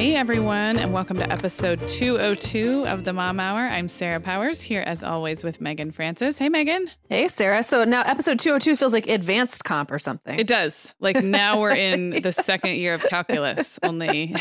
Hey everyone, and welcome to episode 202 of the Mom Hour. I'm Sarah Powers here as always with Meagan Francis. Hey Meagan. Hey Sarah. So now episode 202 feels like advanced comp or something. It does. Like now we're in the second year of calculus, only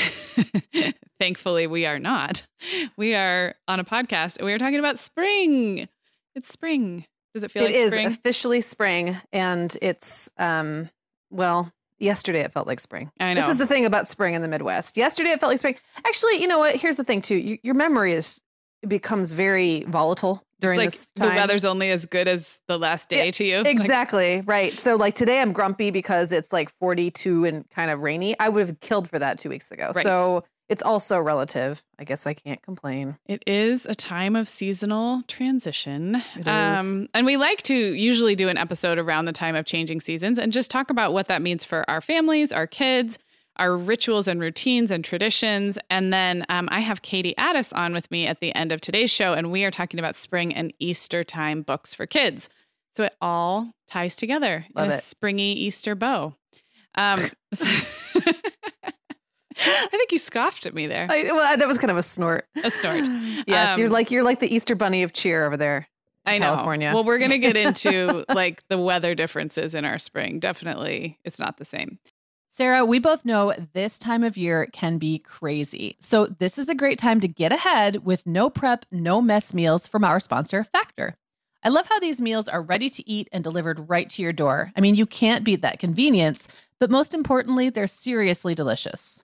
thankfully we are not. We are on a podcast and we are talking about spring. It's spring. Does it feel it like is spring? officially spring and it's um well Yesterday it felt like spring. I know. This is the thing about spring in the Midwest. Yesterday it felt like spring. Actually, you know what? Here's the thing too. You, your memory is becomes very volatile during It's like this time. the weather's only as good as the last day to you. Like, Exactly. right. So like today I'm grumpy because it's like 42 and kind of rainy. I would have killed for that 2 weeks ago. Right. So it's also relative. I guess I can't complain. It is a time of seasonal transition. It is. Um, and we like to usually do an episode around the time of changing seasons and just talk about what that means for our families, our kids, our rituals and routines and traditions. And then um, I have Katie Addiss on with me at the end of today's show, and we are talking about spring and Easter time books for kids. So it all ties together Love in a it. springy Easter bow. Um, so- I think you scoffed at me there. I, well, that was kind of a snort. A snort. Yes, you're Um, like you're like the Easter bunny of cheer over there. I know. California. Well, we're going to get into like the weather differences in our spring. Definitely, it's not the same. Sarah, we both know this time of year can be crazy. So, this is a great time to get ahead with no prep, no mess meals from our sponsor, Factor. I love how these meals are ready to eat and delivered right to your door. I mean, you can't beat that convenience, but most importantly, they're seriously delicious.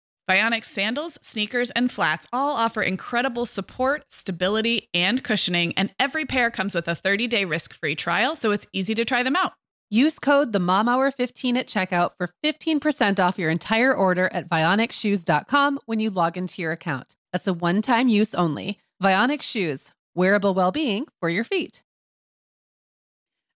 Vionic sandals, sneakers, and flats all offer incredible support, stability, and cushioning, and every pair comes with a 30 day risk free trial, so it's easy to try them out. Use code the Mom Hour 15 at checkout for 15% off your entire order at vionicshoes.com when you log into your account. That's a one time use only. Vionic Shoes, wearable well being for your feet.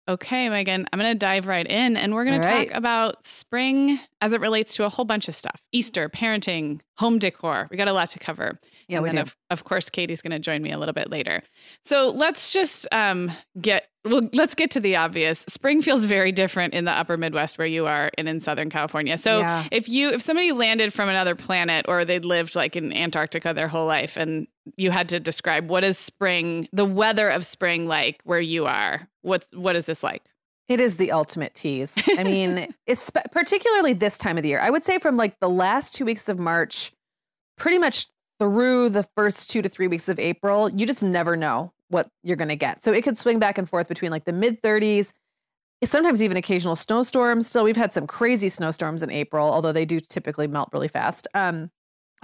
Okay, Meagan, I'm going to dive right in and we're going to talk about spring as it relates to a whole bunch of stuff Easter, parenting, home decor. We got a lot to cover. Yeah, and we do. Of, of, course, Katie's going to join me a little bit later. So let's just um, get well. Let's get to the obvious. Spring feels very different in the Upper Midwest where you are, and in Southern California. So Yeah. if you if somebody landed from another planet or they'd lived like in Antarctica their whole life, and you had to describe what is spring, the weather of spring like where you are. What's what is this like? It is the ultimate tease. I mean, it's particularly this time of the year. I would say from like the last two weeks of March, pretty much through the first two to three weeks of April, you just never know what you're going to get. So it could swing back and forth between like the mid 30s, sometimes even occasional snowstorms. Still, we've had some crazy snowstorms in April, although they do typically melt really fast. Um,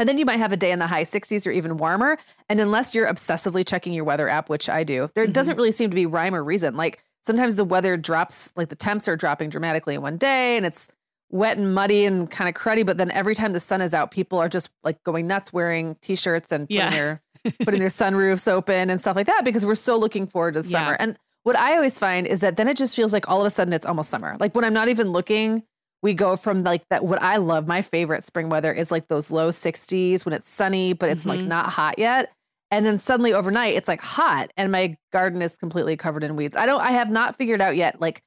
and then you might have a day in the high 60s or even warmer. And unless you're obsessively checking your weather app, which I do, there Mhm. doesn't really seem to be rhyme or reason. Like sometimes the weather drops, like the temps are dropping dramatically in one day and it's wet and muddy and kind of cruddy. But then every time the sun is out, people are just like going nuts wearing t shirts and putting, Yeah. their, putting their sunroofs open and stuff like that because we're so looking forward to the Yeah. summer. And what I always find is that then it just feels like all of a sudden it's almost summer. Like when I'm not even looking, we go from like that. What I love, my favorite spring weather is like those low 60s when it's sunny, but it's like Mhm. not hot yet. And then suddenly overnight it's like hot and my garden is completely covered in weeds. I don't, I have not figured out yet like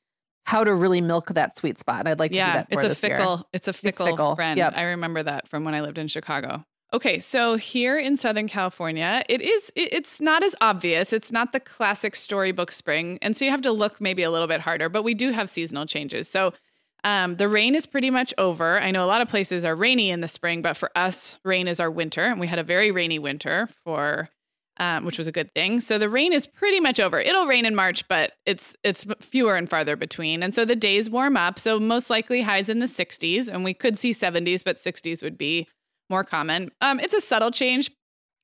how to really milk that sweet spot. And I'd like to do that more it's a this year. fickle, it's a fickle, fickle. friend. Yep. I remember that from when I lived in Chicago. Okay, so here in Southern California, it is it, it's not as obvious. It's not the classic storybook spring, and so you have to look maybe a little bit harder. But we do have seasonal changes. So um, the rain is pretty much over. I know a lot of places are rainy in the spring, but for us, rain is our winter, and we had a very rainy winter for. Um, which was a good thing. So the rain is pretty much over. It'll rain in March, but it's it's fewer and farther between. And so the days warm up. So most likely highs in the 60s, and we could see 70s, but 60s would be more common. Um, it's a subtle change,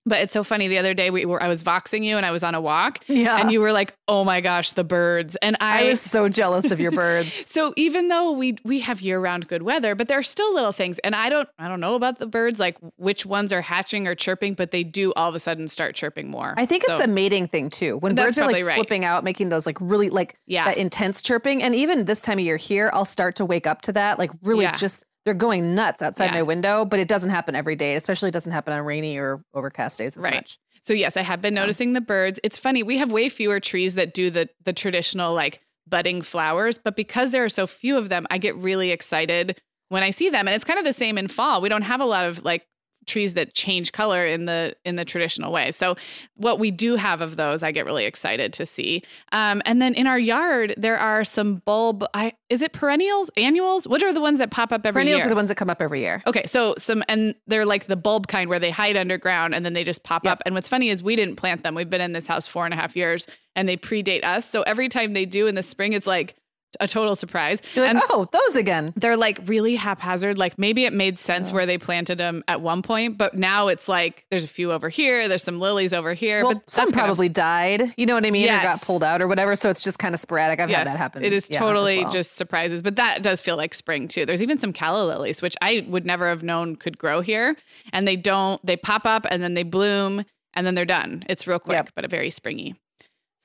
but it's so funny. The other day we were I was voxing you, and I was on a walk, Yeah. and you were like, "Oh my gosh, the birds!" And I, I was so jealous of your birds. so even though we we have year round good weather, but there are still little things, and I don't I don't know about the birds, like which ones are hatching or chirping, but they do all of a sudden start chirping more. I think it's So- a mating thing too. When birds are like right. flipping out, making those like really like yeah, that intense chirping. And even this time of year here, I'll start to wake up to that. Like really Yeah. just they're going nuts outside Yeah. my window, but it doesn't happen every day. Especially it doesn't happen on rainy or overcast days as Right. much. So yes, I have been noticing the birds. It's funny, we have way fewer trees that do the the traditional like budding flowers, but because there are so few of them, I get really excited when I see them. And it's kind of the same in fall. We don't have a lot of like trees that change color in the in the traditional way. So what we do have of those, I get really excited to see. Um, and then in our yard, there are some bulb. I is it perennials, annuals? What are the ones that pop up every Perennials year? are the ones that come up every year. Okay, so some and they're like the bulb kind where they hide underground and then they just pop Yep. up. And what's funny is we didn't plant them. We've been in this house four and a half years and they predate us. So every time they do in the spring, it's like a total surprise. You're like, and oh, those again. they're like really haphazard. Like maybe it made sense Yeah. where they planted them at one point, but now it's like there's a few over here, there's some lilies over here. Well, but some kind of- probably died. You know what I mean? Or got pulled out or whatever. So it's just kind of sporadic. I've Yes, had that happen. It is yeah, totally well. just surprises, but that does feel like spring too. There's even some calla lilies, which I would never have known could grow here, and they don't. They pop up and then they bloom and then they're done. It's real quick, Yep. but a very springy.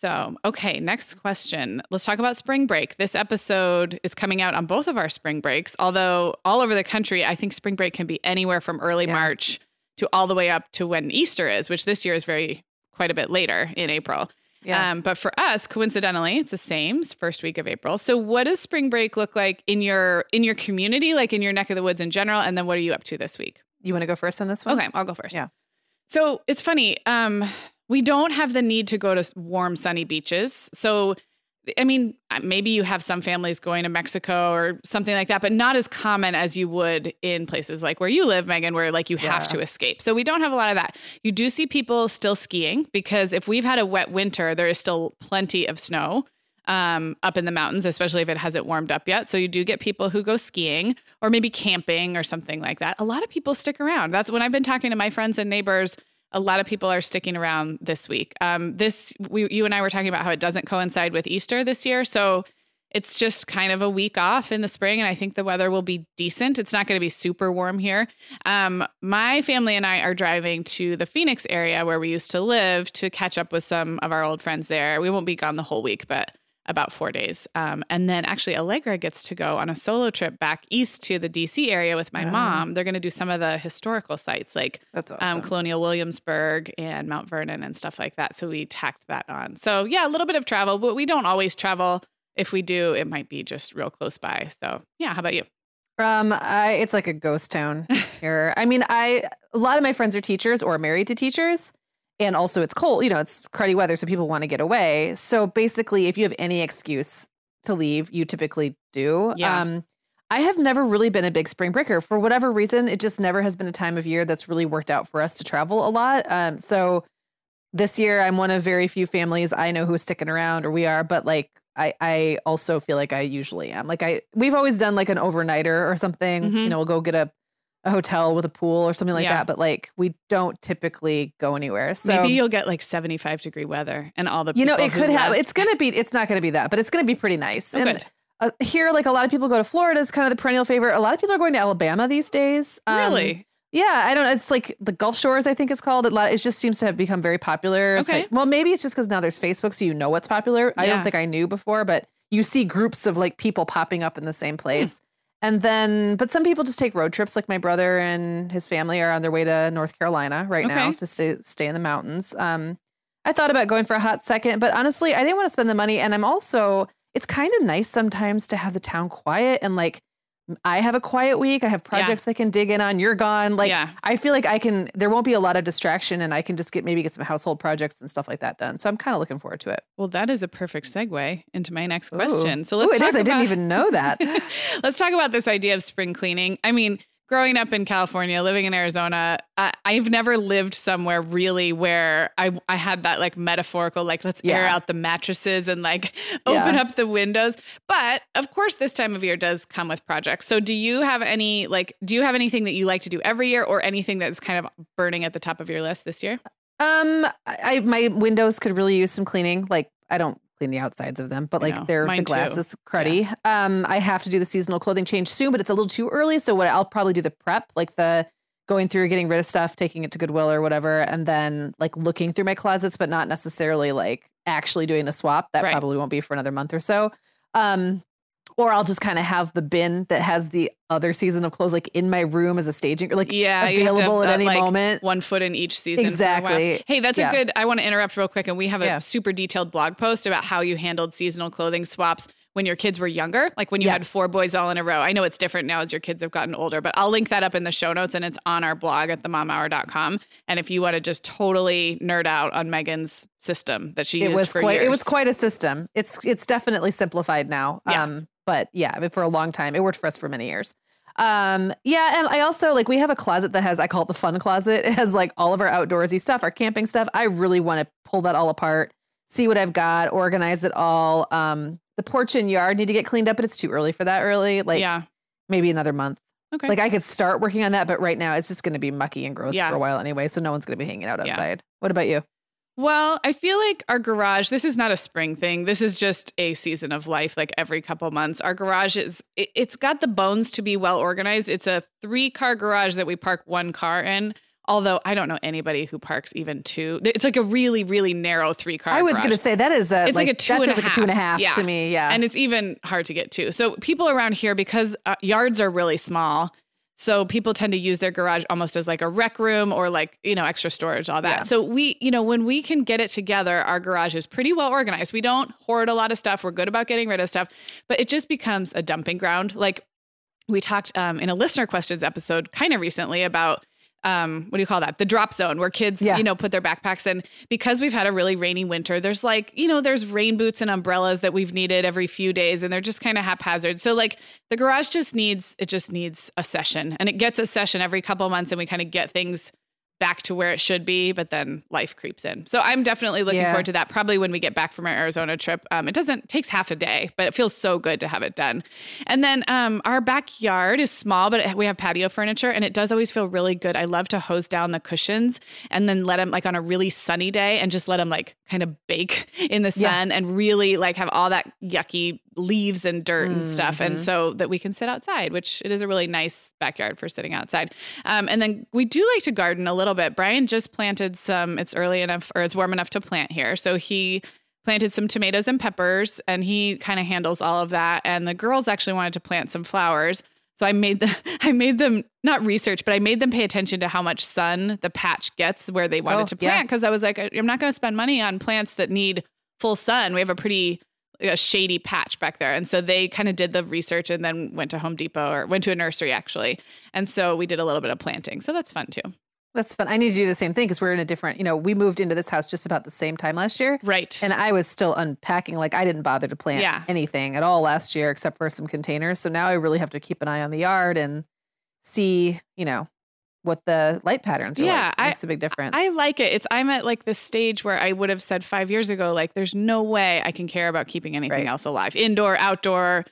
So, okay, next question. Let's talk about spring break. This episode is coming out on both of our spring breaks, although all over the country, I think spring break can be anywhere from early Yeah. March to all the way up to when Easter is, which this year is very quite a bit later in April. Yeah. Um, but for us, coincidentally, it's the same. It's first week of April. So what does spring break look like in your in your community, like in your neck of the woods in general? And then what are you up to this week? You want to go first on this one? Okay, I'll go first. Yeah. So it's funny. Um, we don't have the need to go to warm, sunny beaches. So I mean, maybe you have some families going to Mexico or something like that, but not as common as you would in places like where you live, Meagan, where like you have to escape. So we don't have a lot of that. You do see people still skiing because if we've had a wet winter, there is still plenty of snow um, up in the mountains, especially if it hasn't warmed up yet. So you do get people who go skiing or maybe camping or something like that. A lot of people stick around. That's when I've been talking to my friends and neighbors. A lot of people are sticking around this week. Um, this, we, you and I were talking about how it doesn't coincide with Easter this year, so it's just kind of a week off in the spring, and I think the weather will be decent. It's not going to be super warm here. Um, my family and I are driving to the Phoenix area where we used to live to catch up with some of our old friends there. We won't be gone the whole week, but about four days. Um, and then actually, Allegra gets to go on a solo trip back east to the DC area with my Wow. mom. They're going to do some of the historical sites like That's um. Colonial Williamsburg and Mount Vernon and stuff like that. So we tacked that on. So yeah, a little bit of travel, but we don't always travel. If we do, it might be just real close by. So yeah, how about you? Um, I it's like a ghost town here. I mean, I a lot of my friends are teachers or married to teachers, and also it's cold. You know, it's cruddy weather, so people want to get away. So basically, if you have any excuse to leave, you typically do. Yeah. Um, I have never really been a big spring breaker for whatever reason. It just never has been a time of year that's really worked out for us to travel a lot. Um, so this year, I'm one of very few families I know who is sticking around, or we are. But like, I I also feel like I usually am. Like I we've always done like an overnighter or something. Mhm. You know, we'll go get a a hotel with a pool or something like Yeah. that. But like, we don't typically go anywhere. So Maybe you'll get like 75 degree weather and all the you know, it could have. It's gonna be. It's not gonna be that, but it's gonna be pretty nice. Oh, and good. uh, here, like a lot of people go to Florida is kind of the perennial favorite. A lot of people are going to Alabama these days. Um, really Yeah, I don't. Know. It's like the Gulf Shores. I think it's called. It, it just seems to have become very popular. Okay. like- well, maybe it's just because now there's Facebook, so you know what's popular. I don't think I knew before, but you see groups of like people popping up in the same Hmm. place. And then, but some people just take road trips. Like my brother and his family are on their way to North Carolina right now to stay stay in the mountains. Um, I thought about going for a hot second, but honestly, I didn't want to spend the money. And I'm also, it's kind of nice sometimes to have the town quiet and like. I have a quiet week. I have projects I can dig in on. You're gone. Like yeah I feel like I can. There won't be a lot of distraction, and I can just get maybe get some household projects and stuff like that done. So I'm kind of looking forward to it. well that is a perfect segue into my next Ooh. question so let's it talk is. I didn't even know that. Let's talk about this idea of spring cleaning. I mean, growing up in California, living in Arizona, I, I've never lived somewhere really where I I had that like metaphorical like let's air out the mattresses and like open Yeah. up the windows. But of course, this time of year does come with projects. So, do you have any like do you have anything that you like to do every year, or anything that's kind of burning at the top of your list this year? Um, I, I my windows could really use some cleaning. Like I don't clean the outsides of them, but like know. they're the glass too. is cruddy. Um, I have to do the seasonal clothing change soon, but it's a little too early. So what I'll probably do the prep, like the going through, getting rid of stuff, taking it to Goodwill or whatever, and then like looking through my closets, but not necessarily like actually doing the swap. That Right. probably won't be for another month or so. Um, or I'll just kind of have the bin that has the other season of clothes like in my room as a staging, like Yeah, you have have available at any like, moment. One foot in each season. for a while. Exactly. Hey, that's Yeah. a good. I want to interrupt real quick, and we have a Yeah. super detailed blog post about how you handled seasonal clothing swaps when your kids were younger, like when you Yeah. had four boys all in a row. I know it's different now as your kids have gotten older, but I'll link that up in the show notes, and it's on our blog at themomhour.com. And if you want to just totally nerd out on Meagan's system that she it used was for quite years. it was quite a system it's it's definitely simplified now Yeah. um but yeah I mean, for a long time it worked for us for many years um yeah and i also like we have a closet that has i call it the fun closet it has like all of our outdoorsy stuff our camping stuff i really want to pull that all apart see what i've got organize it all um the porch and yard need to get cleaned up but it's too early for that early like yeah. maybe another month Okay. like i could start working on that but right now it's just going to be mucky and gross Yeah. for a while anyway so no one's going to be hanging out Yeah. outside what about you Well, I feel like our garage, this is not a spring thing. This is just a season of life, like every couple months. Our garage is, it, it's got the bones to be well organized. It's a three car garage that we park one car in. Although I don't know anybody who parks even two. It's like a really, really narrow three car garage. i was going to say that is a It's like a that and feels like a two and a half half. to me yeah And it's even hard to get to. So people around here, because uh, yards are really small, So people tend to use their garage almost as like a rec room or like, you know, extra storage, all that. Yeah. So we, you know, when we can get it together, our garage is pretty well organized. We don't hoard a lot of stuff. We're good about getting rid of stuff, but it just becomes a dumping ground. Like we talked um, in a listener questions episode kind of recently about um, what do you call that? The drop zone where kids, Yeah. you know, put their backpacks in. Because we've had a really rainy winter, there's like, you know, there's rain boots and umbrellas that we've needed every few days, and they're just kind of haphazard. So like the garage just needs it just needs a session, and it gets a session every couple months, and we kind of get things back to where it should be, but then life creeps in. So I'm definitely looking Yeah. forward to that. Probably when we get back from our Arizona trip. Um, it doesn't takes half a day, but it feels so good to have it done. And then um, our backyard is small, but it, we have patio furniture, and it does always feel really good. I love to hose down the cushions and then let them like on a really sunny day and just let them like kind of bake in the Yeah. sun and really like have all that yucky leaves and dirt and stuff, and Mhm. so that we can sit outside, which it is a really nice backyard for sitting outside. Um, and then we do like to garden a little bit. Brian just planted some. It's early enough or it's warm enough to plant here, so he planted some tomatoes and peppers and he kind of handles all of that. And the girls actually wanted to plant some flowers. So i made them i made them not research but i made them pay attention to how much sun the patch gets where they wanted Oh, to plant. Because i was like i'm not going to spend money on plants that need full sun. We have a pretty a shady patch back there. And so they kind of did the research and then went to home depot or went to a nursery actually. And so we did a little bit of planting. So that's fun too That's fun. I need to do the same thing because we're in a different, you know, we moved into this house just about the same time last year. right And I was still unpacking. Like I didn't bother to plant Yeah. anything at all last year except for some containers. So now I really have to keep an eye on the yard and see, you know, what the light patterns are Yeah, like. So I- it makes a big difference. I like it. It's I'm at like this stage where I would have said five years ago, like, there's no way I can care about keeping anything Right. else alive, indoor, outdoor.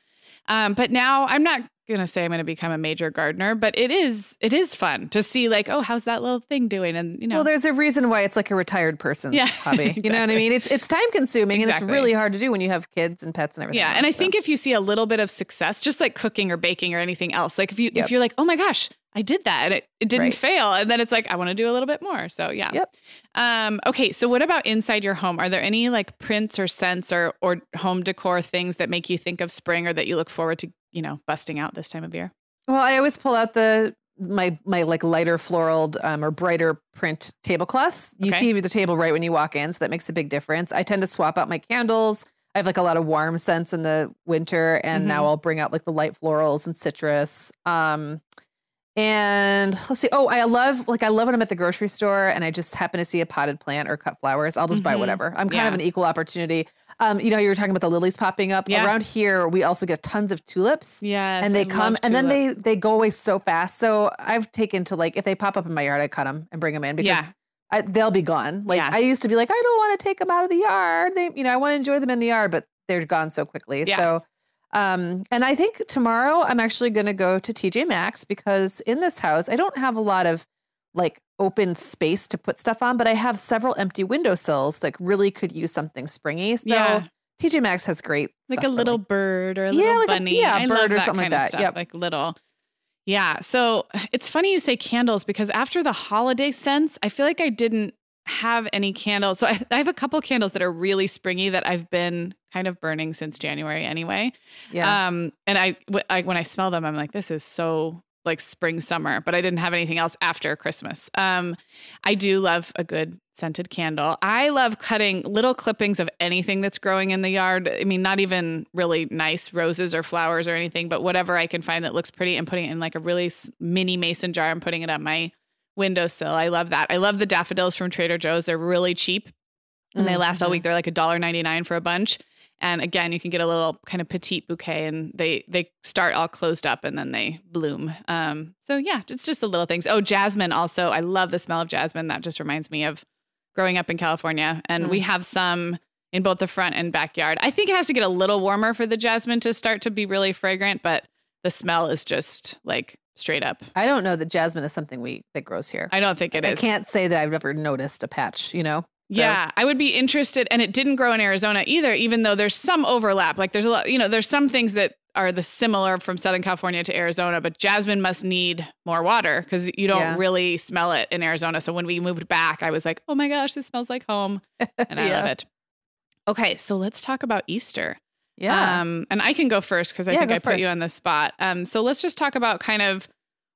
Um, but now I'm not gonna say I'm gonna become a major gardener, but it is it is fun to see like, oh, how's that little thing doing? And you know, Well, there's a reason why it's like a retired person's Yeah, hobby. You know what I mean? It's it's time consuming and it's really hard to do when you have kids and pets and everything. yeah, else, and I so. think if you see a little bit of success, just like cooking or baking or anything else, like if you Yep. if you're like, oh my gosh, I did that and it, it didn't Right. fail, and then it's like I want to do a little bit more. So yeah. Yep. Um, okay, so what about inside your home? Are there any like prints or scents or or home decor things that make you think of spring or that you look forward to, you know, busting out this time of year? Well, I always pull out the my my like lighter floral um, or brighter print tablecloths. You Okay. see the table right when you walk in, so that makes a big difference. I tend to swap out my candles. I have like a lot of warm scents in the winter, and now Mhm. I'll bring out like the light florals and citrus. Um, and let's see. Oh, I love like I love when I'm at the grocery store and I just happen to see a potted plant or cut flowers. I'll just buy Mhm. whatever. I'm kind of an equal opportunity. Um, you know, you were talking about the lilies popping up Yeah. around here. We also get tons of tulips Yeah, and they I come and then they they go away so fast. So I've taken to like if they pop up in my yard, I cut them and bring them in because Yeah. I, they'll be gone. Like Yeah. I used to be like, I don't want to take them out of the yard. They, you know, I want to enjoy them in the yard, but they're gone so quickly. Yeah. So, um, and I think tomorrow I'm actually going to go to TJ Maxx because in this house I don't have a lot of like open space to put stuff on, but I have several empty windowsills that really could use something springy. So Yeah. TJ Maxx has great like a little bird or a Yeah, little like a- bunny. yeah, I bird or something like that. Yeah, Like little. Yeah. So it's funny you say candles because after the holiday scents, I feel like I didn't have any candles. So I, I have a couple candles that are really springy that I've been kind of burning since January anyway. yeah. Um, and I, w- I when I smell them, I'm like, this is so like spring summer. But I didn't have anything else after Christmas. Um, I do love a good scented candle. I love cutting little clippings of anything that's growing in the yard. I mean, not even really nice roses or flowers or anything, but whatever I can find that looks pretty and putting it in like a really mini mason jar and putting it on my windowsill. I love that. I love the daffodils from Trader Joe's. They're really cheap and they last all Mhm. week. They're like a dollar ninety nine for a bunch. And again, you can get a little kind of petite bouquet, and they they start all closed up and then they bloom. Um, so yeah, it's just the little things. Oh, jasmine also. I love the smell of jasmine. That just reminds me of growing up in California, and we have some in both the front and backyard. I think it has to get a little warmer for the jasmine to start to be really fragrant, but the smell is just like straight up. I don't know that jasmine is something we that grows here. I don't think it I is. can't say that I've ever noticed a patch, you know? So- Yeah, I would be interested. And it didn't grow in Arizona either, even though there's some overlap. Like there's a lot, you know, there's some things that are the similar from Southern California to Arizona, but jasmine must need more water because you don't Yeah. really smell it in Arizona. So when we moved back, I was like, oh my gosh, this smells like home. And I love it. Okay, so let's talk about Easter. Yeah. Um, and I can go first because I Yeah, think I put you on the spot. Um, so let's just talk about kind of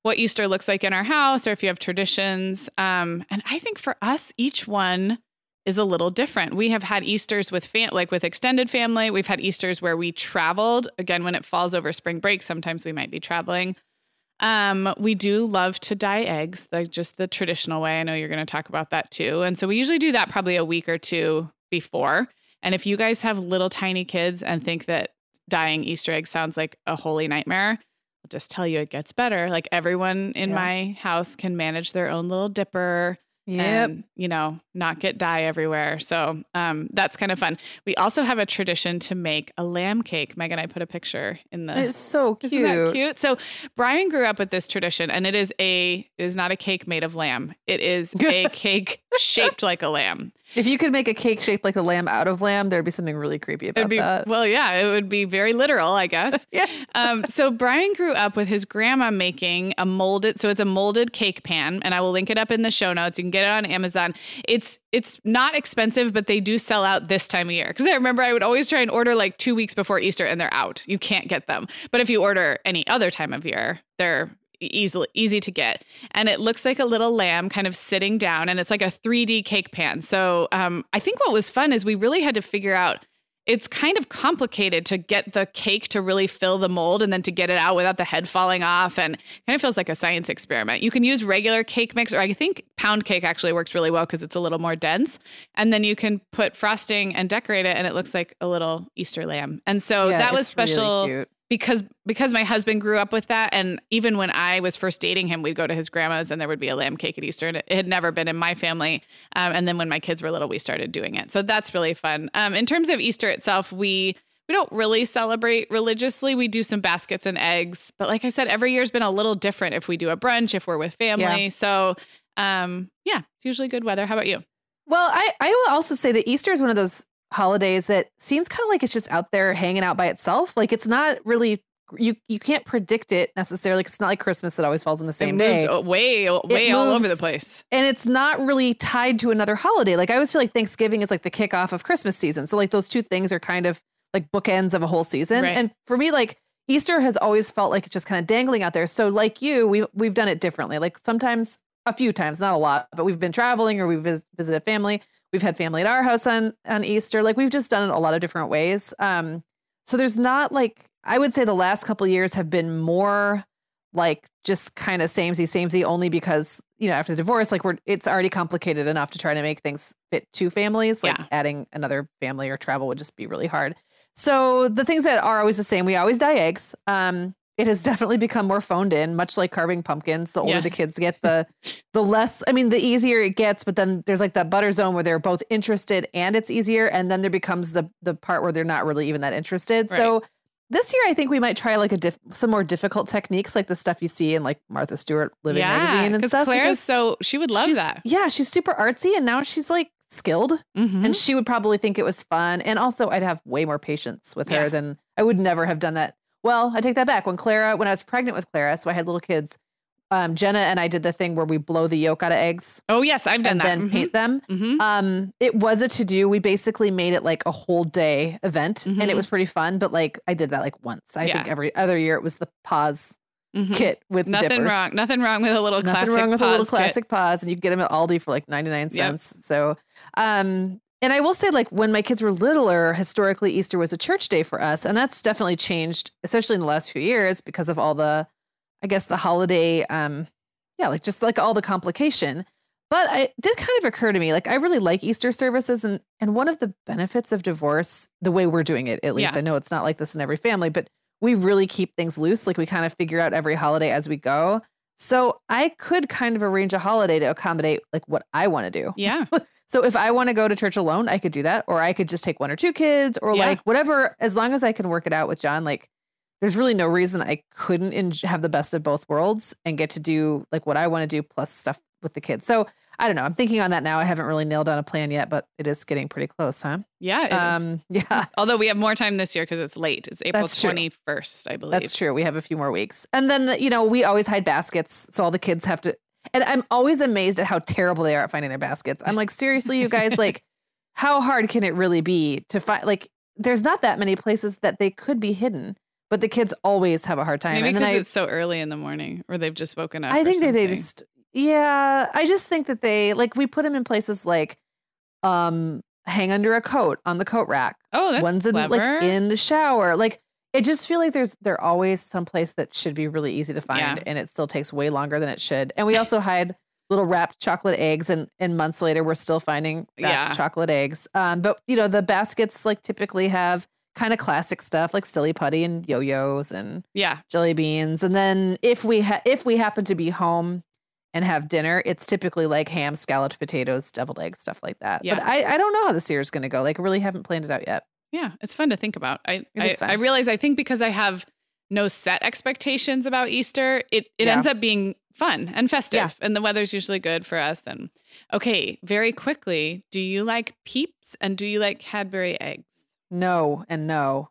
what Easter looks like in our house or if you have traditions. Um, and I think for us, each one is a little different. We have had Easters with fam- like with extended family. We've had Easters where we traveled. Again, when it falls over spring break, sometimes we might be traveling. Um, we do love to dye eggs, like just the traditional way. I know you're going to talk about that too. And so we usually do that probably a week or two before. And if you guys have little tiny kids and think that dyeing Easter eggs sounds like a holy nightmare, I'll just tell you it gets better. Like everyone in Yeah. my house can manage their own little dipper Yep. and you know not get dye everywhere. So um, that's kind of fun. We also have a tradition to make a lamb cake. Meagan i put a picture in the it's so cute. cute? So brian grew up with this tradition and it is a it is not a cake made of lamb. It is a cake shaped like a lamb If you could make a cake shaped like a lamb out of lamb, there'd be something really creepy about It'd be that. well yeah it would be very literal i guess Yeah. um, so Brian grew up with his grandma making a molded, so it's a molded cake pan, and I will link it up in the show notes. You can get it on Amazon. It's it's not expensive, but they do sell out this time of year. Because I remember I would always try and order like two weeks before Easter, and they're out. You can't get them. But if you order any other time of year, they're easily easy to get and it looks like a little lamb kind of sitting down and it's like a 3d cake pan so um, i think what was fun is we really had to figure out it's kind of complicated to get the cake to really fill the mold and then to get it out without the head falling off and kind of feels like a science experiment. You can use regular cake mix or I think pound cake actually works really well because it's a little more dense and then you can put frosting and decorate it and it looks like a little Easter lamb. And so Yeah, that was really special cute. Because because my husband grew up with that. And even when i was first dating him we'd go to his grandma's and there would be a lamb cake at easter. And it had never been in my family. Um, and then when my kids were little we started doing it. So that's really fun. Um, in terms of easter itself we we don't really celebrate religiously. We do some baskets and eggs. But like i said every year's been a little different if we do a brunch if we're with family. So um, yeah it's usually good weather. How about you? Well, I, I will also say that Easter is one of those holidays that seems kind of like it's just out there hanging out by itself. Like it's not really you you can't predict it necessarily. It's not like Christmas that always falls on the same day. moves way way all over the place and it's not really tied to another holiday. Like I always feel like Thanksgiving is like the kickoff of Christmas season. So like those two things are kind of like bookends of a whole season. Right. And for me, like Easter has always felt like it's just kind of dangling out there. So like you, we we've done it differently. Like sometimes a few times, not a lot, but we've been traveling or we've vis- visited family. We've had family at our house on on Easter. Like we've just done it a lot of different ways. Um, so there's not like I would say the last couple of years have been more like just kind of samey samey only because you know after the divorce like we're it's already complicated enough to try to make things fit two families like Yeah. adding another family or travel would just be really hard so the things that are always the same we always dye eggs um it has definitely become more phoned in much like carving pumpkins the older Yeah. the kids get the the less i mean the easier it gets but then there's like that butter zone where they're both interested and it's easier and then there becomes the the part where they're not really even that interested so this year, I think we might try like a diff- some more difficult techniques, like the stuff you see in like Martha Stewart Living magazine and stuff. claire's because so she would love that Yeah, she's super artsy, and now she's like skilled, Mhm. and she would probably think it was fun. And also, I'd have way more patience with her than I would never have done that. Well, I take that back. When Clara, when I was pregnant with Clara, so I had little kids. Um, Jenna and I did the thing where we blow the yolk out of eggs Oh yes, I've done and that. then paint them. hmm Um, it was a to do. We basically made it like a whole day event, and Mhm. it was pretty fun. But like, I did that like once. I Yeah. think every other year it was the Paas kit with Mm-hmm. Nothing dippers. wrong. Nothing wrong with a little Nothing classic. wrong with a little Paas kit. classic Paas, and you get them at Aldi for like ninety nine Yep. cents. So, um, and I will say, like when my kids were littler, historically Easter was a church day for us, and that's definitely changed, especially in the last few years because of all the, I guess, the holiday, um, yeah, like just like all the complication. But it did kind of occur to me, like I really like Easter services, and and one of the benefits of divorce, the way we're doing it, at least Yeah. I know it's not like this in every family, but we really keep things loose. Like we kind of figure out every holiday as we go. So I could kind of arrange a holiday to accommodate like what I want to do. Yeah. So if I want to go to church alone, I could do that, or I could just take one or two kids, or Yeah. like whatever. As long as I can work it out with John, like there's really no reason I couldn't en- have the best of both worlds and get to do like what I want to do plus stuff with the kids. So I don't know. I'm thinking on that now. I haven't really nailed down a plan yet, but it is getting pretty close, huh? Yeah. it is. Um, yeah, Although we have more time this year because it's late. It's April twenty first, I believe. That's true. We have a few more weeks. And then, you know, we always hide baskets. So all the kids have to. And I'm always amazed at how terrible they are at finding their baskets. I'm like, seriously, you guys, like, how hard can it really be to find? Like, there's not that many places that they could be hidden. but the kids always have a hard time. Maybe and then because I, it's so early in the morning, or they've just woken up. I think that they just, yeah, I just think that they like we put them in places like, um, hang under a coat on the coat rack. Oh, that's One's in clever. like in the shower. Like I just feel like there's they're always someplace that should be really easy to find, Yeah. and it still takes way longer than it should. And we also hide little wrapped chocolate eggs, and and months later we're still finding wrapped Yeah. chocolate eggs. Um, but you know the baskets like typically have kind of classic stuff like silly putty and yo-yos and yeah, jelly beans. And then if we ha- if we happen to be home and have dinner, it's typically like ham, scalloped potatoes, deviled eggs, stuff like that. Yeah. But I, I don't know how this year is going to go. Like, I really haven't planned it out yet. Yeah. It's fun to think about. I I. I realize I think because I have no set expectations about Easter, it it Yeah. ends up being fun and festive, Yeah. and the weather's usually good for us. And okay, very quickly, do you like Peeps and do you like Cadbury eggs? No and no.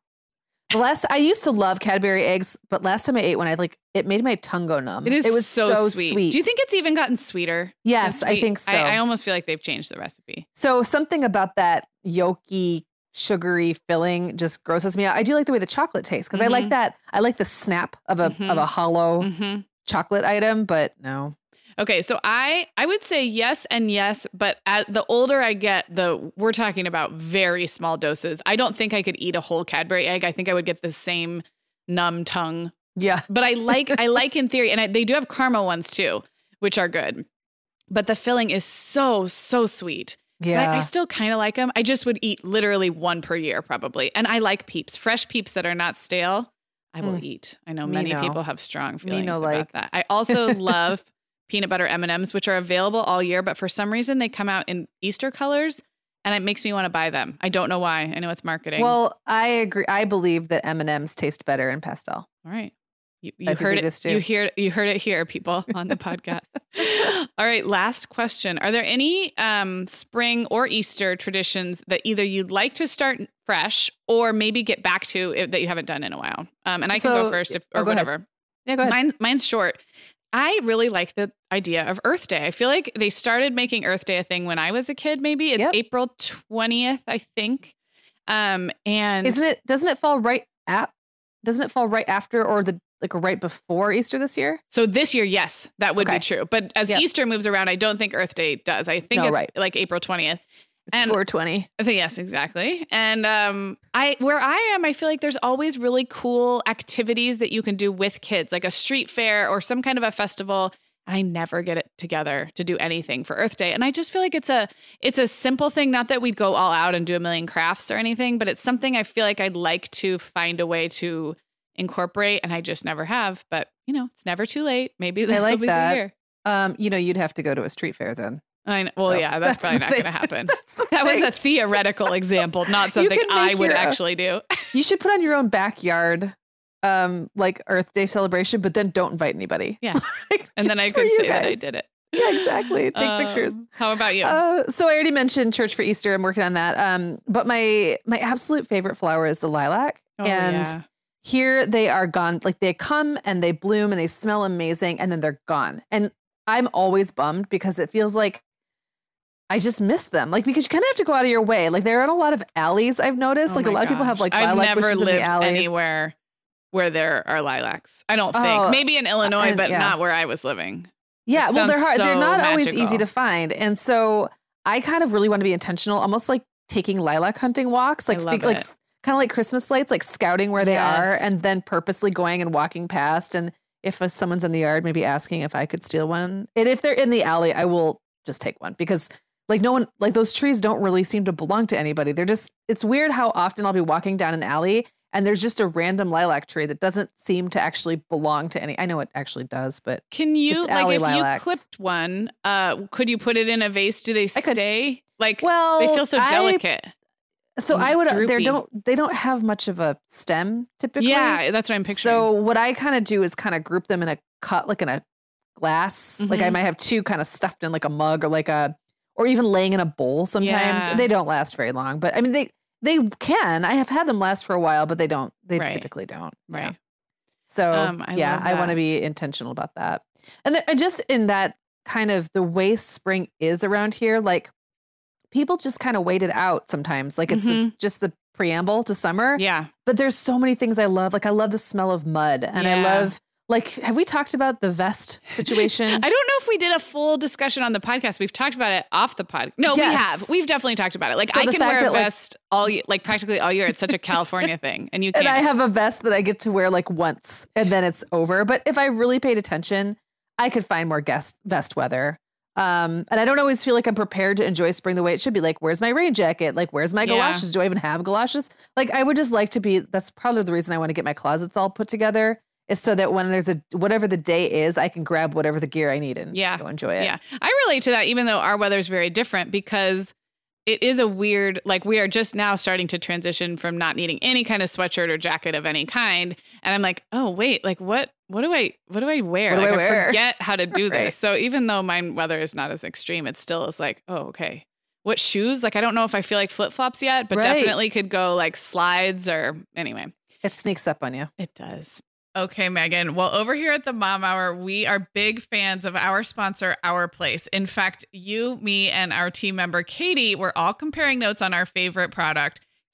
The last I used to love Cadbury eggs, but last time I ate one, I like it made my tongue go numb. It is It was so, sweet. sweet. Do you think it's even gotten sweeter? Yes, I think so. I, I almost feel like they've changed the recipe. So something about that yolky, sugary filling just grosses me out. I do like the way the chocolate tastes because I like Mhm. that. I like the snap of a of Mhm. a hollow hmm chocolate item, but no. Okay, so I I would say yes and yes, but at the older I get, the we're talking about very small doses. I don't think I could eat a whole Cadbury egg. I think I would get the same numb tongue. Yeah. But I like I like in theory, and I, they do have caramel ones too, which are good. But the filling is so so sweet. But Yeah. I, I still kind of like them. I just would eat literally one per year probably, and I like Peeps, fresh Peeps that are not stale. I will Mm. eat. I know Me many no. people have strong feelings about like. that. I also love peanut butter M&Ms which are available all year, but for some reason they come out in Easter colors and it makes me want to buy them. I don't know why. I know it's marketing. Well, I agree. I believe that M and M's taste better in pastel. all right. You, you heard it. You hear you heard it here, people, on the podcast. all right, last question. Are there any um, spring or Easter traditions that either you'd like to start fresh or maybe get back to if, that you haven't done in a while? Um, and I can go first if, oh, or go ahead. whatever. Yeah, go ahead. Mine, mine's short. I really like the idea of Earth Day. I feel like they started making Earth Day a thing when I was a kid. Maybe it's Yep. April twentieth, I think. Um, and Isn't it? Doesn't it fall right at? Doesn't it fall right after or the like right before Easter this year? so this year, yes, that would Okay. be true. But as Yep. Easter moves around, I don't think Earth Day does. I think No, it's right. like April twentieth. It's And- 420. I think yes, exactly. And um, I where I am, I feel like there's always really cool activities that you can do with kids, like a street fair or some kind of a festival. I never get it together to do anything for Earth Day, and I just feel like it's a it's a simple thing. Not that we'd go all out and do a million crafts or anything, but it's something I feel like I'd like to find a way to incorporate, and I just never have. But you know, it's never too late. Maybe this like will be that. the year. Um, you know, you'd have to go to a street fair then. I know. Well, So, yeah, that's, probably not going to happen. That's That was a theoretical example, not something I would your- actually do. You should put on your own backyard, um, like Earth Day celebration, but then don't invite anybody. Yeah. Like, And then I could say that I did it. Yeah, exactly. Take pictures. Um, How about you? Uh, so I already mentioned church for Easter. I'm working on that. Um, but my my absolute favorite flower is the lilac, oh, and yeah. Here they are gone. Like they come and they bloom and they smell amazing, and then they're gone. And I'm always bummed because it feels like I just miss them. Like because you kind of have to go out of your way. Like they're in a lot of alleys. I've noticed. Oh like a lot of people have gosh. like I've never lived anywhere where there are lilacs. I don't think. Oh, Maybe in uh, Illinois, and- but yeah. not where I was living. Yeah, It well, they're hard. they're so not always easy to find, and so I kind of really want to be intentional, almost like taking lilac hunting walks, like think- like. Kind of like Christmas lights, like scouting where they are, and then purposely going and walking past. And if uh, someone's in the yard, maybe asking if I could steal one. And if they're in the alley, I will just take one because. Like no one, like those trees don't really seem to belong to anybody. They're just, it's weird how often I'll be walking down an alley and there's just a random lilac tree that doesn't seem to actually belong to any. I know it actually does, but Can you like if lilacs. you clipped one? Uh, could you put it in a vase? Do they I could. stay? Like well, they feel so I- delicate. So I would. They droopy. don't. They don't have much of a stem typically. Yeah, that's what I'm picturing. So what I kind of do is kind of group them in a cut, like in a glass. Like I Mhm. might have two kind of stuffed in like a mug or like a, or even laying in a bowl. Sometimes Yeah. they don't last very long, but I mean they they can. I have had them last for a while, but they don't. They Right. typically don't. Yeah. right. So Um, I yeah, I want to be intentional about that. And then, uh, just in that kind of the way spring is around here, like people just kind of wait it out sometimes. Like it's the, Mhm. just the preamble to summer. Yeah. But there's so many things I love. Like I love the smell of mud and I love like have we talked about the vest situation? I don't know if we did a full discussion on the podcast. We've talked about it off the pod. No, we have. We've definitely talked about it. Like So I can wear a that, like- vest all year, like practically all year. It's such a California thing, and you and can't. I have a vest that I get to wear like once and then it's over. But if I really paid attention, I could find more guest vest weather. Um, and I don't always feel like I'm prepared to enjoy spring the way it should be. Like, where's my rain jacket? Like, where's my Yeah. galoshes? Do I even have galoshes? Like, I would just like to be. That's probably the reason I want to get my closets all put together. Is so that when there's a whatever the day is, I can grab whatever the gear I need and Yeah. go enjoy it. Yeah. I relate to that, even though our weather is very different because it is a weird, like, we are just now starting to transition from not needing any kind of sweatshirt or jacket of any kind. And I'm like, oh, wait, like, what? What do I what do I wear? What do like, I wear? forget how to do Right. this. So even though my weather is not as extreme, it still is like, oh, okay. What shoes? Like I don't know if I feel like flip flops yet, but Right. definitely could go like slides or anyway. It sneaks up on you. It does. Okay, Meagan. Well, over here at the Mom Hour, we are big fans of our sponsor, Our Place. In fact, you, me, and our team member, Katie, were all comparing notes on our favorite product.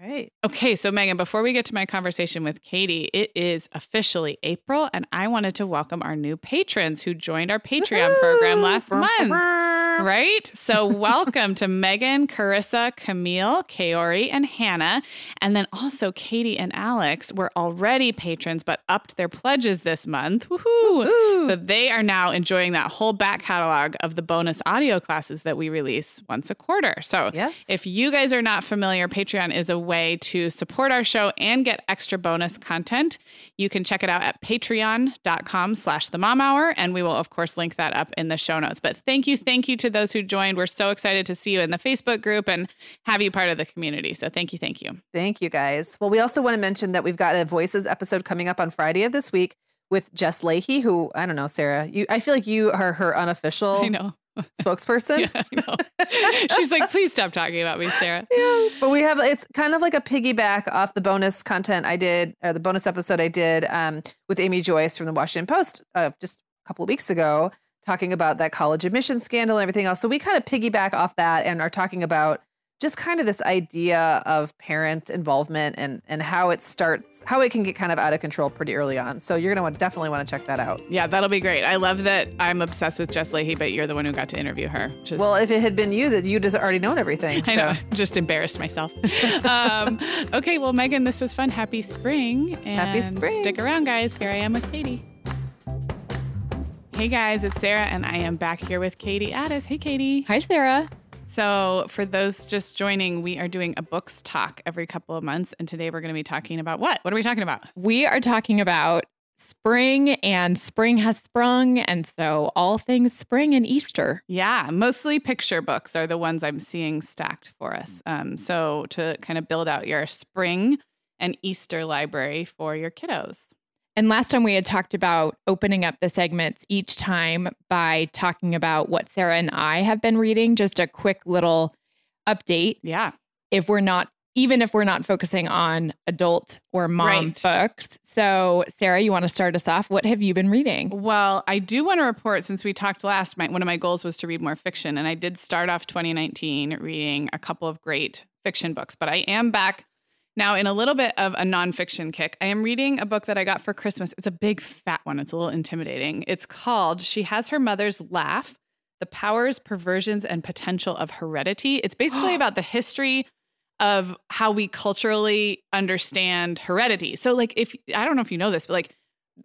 Right. Okay, so Meagan, before we get to my conversation with Katie, it is officially April, and I wanted to welcome our new patrons who joined our Patreon program last month. Right? So, welcome to Megan, Carissa, Camille, Kaori, and Hannah. And then also Katie and Alex were already patrons, but upped their pledges this month. Woohoo! So, they are now enjoying that whole back catalog of the bonus audio classes that we release once a quarter. So, Yes. if you guys are not familiar, Patreon is a way to support our show and get extra bonus content. You can check it out at patreon.com slash the mom hour. And we will, of course, link that up in the show notes. But thank you, thank you to those who joined. We're so excited to see you in the Facebook group and have you part of the community. So thank you, thank you. Thank you guys. Well, we also want to mention that we've got a voices episode coming up on Friday of this week with Jess Lahey, who I don't know, Sarah. You I feel like you are her unofficial I know. spokesperson. Yeah, She's like, please stop talking about me, Sarah. Yeah, but we have it's kind of like a piggyback off the bonus content I did, or the bonus episode I did um, with Amy Joyce from the Washington Post uh, just a couple of weeks ago, talking about that college admission scandal and everything else. So we kind of piggyback off that and are talking about just kind of this idea of parent involvement and and how it starts how it can get kind of out of control pretty early on so you're going to want, definitely want to check that out Yeah, that'll be great. I love that I'm obsessed with Jess Lahey, but you're the one who got to interview her. is- well if it had been you that you just already known everything so. I know. Just embarrassed myself. um, okay, well, Meagan, this was fun. Happy spring. And Happy spring. Stick around, guys. Here I am with Katie. Hey, guys, it's Sarah, and I am back here with Katie Addiss. Hey, Katie. Hi, Sarah. So, for those just joining, we are doing a books talk every couple of months. And today we're going to be talking about what? What are we talking about? We are talking about spring, and spring has sprung. And so, all things spring and Easter. Yeah, mostly picture books are the ones I'm seeing stacked for us. Um, so, to kind of build out your spring and Easter library for your kiddos. And last time we had talked about opening up the segments each time by talking about what Sarah and I have been reading, just a quick little update. Yeah. If we're not, even if we're not focusing on adult or mom Right. books. So, Sarah, you want to start us off? What have you been reading? Well, I do want to report since we talked last, my, one of my goals was to read more fiction. And I did start off 2019 reading a couple of great fiction books, but I am back now in a little bit of a nonfiction kick. I am reading a book that I got for Christmas. It's a big fat one, it's a little intimidating. It's called She Has Her Mother's Laugh The Powers, Perversions, and Potential of Heredity. It's basically about the history of how we culturally understand heredity. So, like, if I don't know if you know this, but like,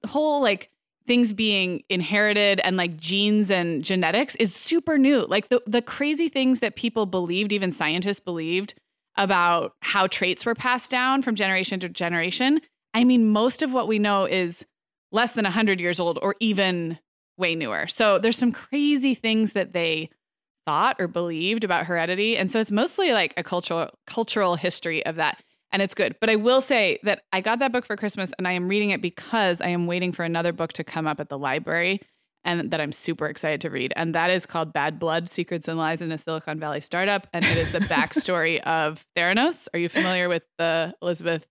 whole like things being inherited and like genes and genetics is super new. Like the the crazy things that people believed, even scientists believed about how traits were passed down from generation to generation. I mean, most of what we know is less than 100 years old or even way newer. So there's some crazy things that they thought or believed about heredity and so it's mostly like a cultural cultural history of that and it's good. But I will say that I got that book for Christmas and I am reading it because I am waiting for another book to come up at the library and that I'm super excited to read. And that is called Bad Blood Secrets and Lies in a Silicon Valley Startup. And it is the backstory of Theranos. Are you familiar with the Elizabeth?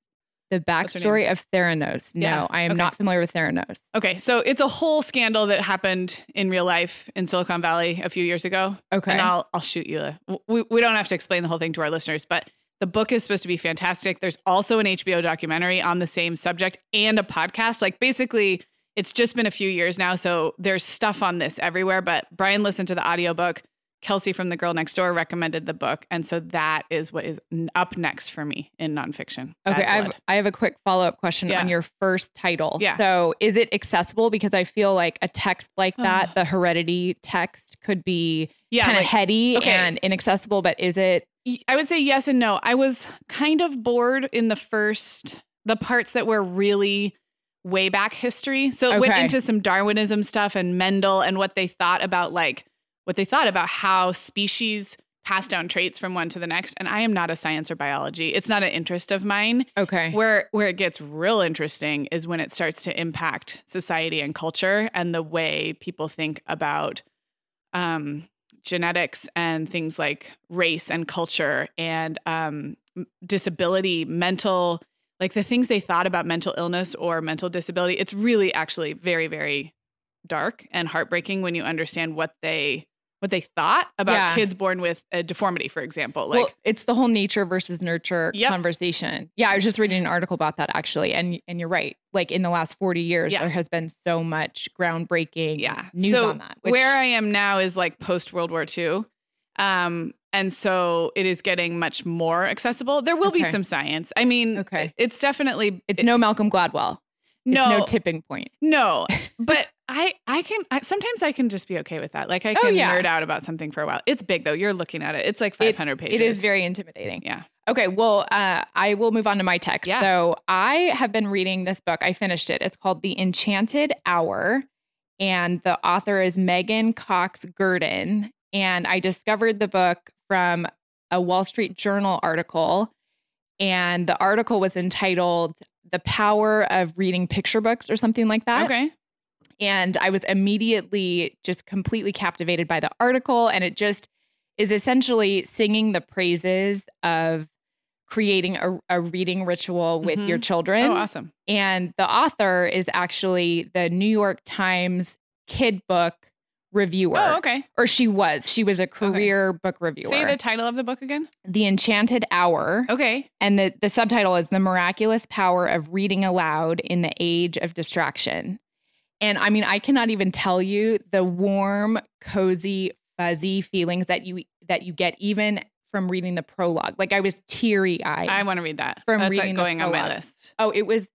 The backstory of Theranos. No, Yeah, I am okay. not familiar with Theranos. Okay, so it's a whole scandal that happened in real life in Silicon Valley a few years ago. Okay. And I'll I'll shoot you. a- We we don't have to explain the whole thing to our listeners, but the book is supposed to be fantastic. There's also an HBO documentary on the same subject and a podcast. Like basically, it's just been a few years now, so there's stuff on this everywhere. But Brian listened to the audiobook. Kelsey from the Girl Next Door recommended the book, and so that is what is up next for me in nonfiction. Okay, I have I have a quick follow up question Yeah. on your first title. Yeah. So, is it accessible? Because I feel like a text like that, the heredity text, could be yeah, kind of like- heady okay. and inaccessible. But is it? I would say yes and no. I was kind of bored in the first, the parts that were really way back history. So it went into some Darwinism stuff and Mendel and what they thought about like what they thought about how species pass down traits from one to the next. And I am not a science or biology. It's not an interest of mine. Okay. Where where it gets real interesting is when it starts to impact society and culture and the way people think about um, genetics and things like race and culture and um, disability, mental, like the things they thought about mental illness or mental disability. It's really actually very very dark and heartbreaking when you understand what they what they thought about Yeah. kids born with a deformity, for example. Like well, it's the whole nature versus nurture Yep. conversation. Yeah, I was just reading an article about that actually, and and you're right. Like in the last 40 years, Yeah. there has been so much groundbreaking yeah news so on that. which- where i am now is like post world war ii um and so it is getting much more accessible there will be some science i mean Okay. it's definitely it's it- no Malcolm Gladwell. It's no no tipping point. no but i i can I, sometimes i can just be okay with that like i Oh, can yeah. nerd out about something for a while it's big though you're looking at it it's like 500 pages It is very intimidating. yeah Okay, well, uh, I will move on to my text. Yeah. So I have been reading this book. I finished it. It's called The Enchanted Hour, and the author is Meghan Cox Gurdon. And I discovered the book from a Wall Street Journal article, and the article was entitled "The Power of Reading Picture Books" or something like that. okay And I was immediately just completely captivated by the article. And it just is essentially singing the praises of creating a, a reading ritual with your Mhm. children. Oh, awesome. And the author is actually the New York Times kid book reviewer. Oh, okay. Or she was. She was a career book reviewer. Say the title of the book again. the Enchanted Hour. Okay. And the, the subtitle is The Miraculous Power of Reading Aloud in the Age of Distraction. And I mean, I cannot even tell you the warm, cozy, fuzzy feelings that you that you get even from reading the prologue. Like I was teary eyed. I want to read that. From That's reading like the going on my list. Oh, it was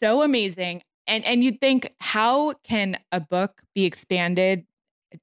so amazing. And and you'd think, how can a book be expanded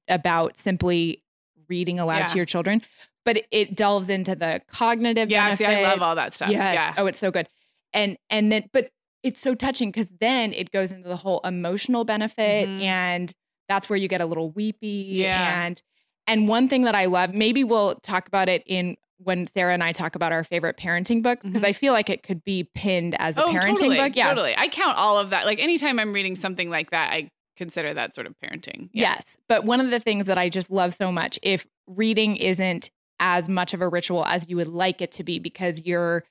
about simply reading aloud Yeah. to your children? But it, delves into the cognitive Yeah, see, I love all that stuff. Yes. Yeah. Oh, it's so good. And and then but it's so touching because then it goes into the whole emotional benefit Mhm. and that's where you get a little weepy. Yeah. And and one thing that I love, maybe we'll talk about it in when Sarah and I talk about our favorite parenting books, because Mhm. I feel like it could be pinned as a oh, parenting totally, book. Yeah. Totally. I count all of that. Like anytime I'm reading something like that, I consider that sort of parenting. Yeah. Yes. But one of the things that I just love so much, if reading isn't as much of a ritual as you would like it to be because you're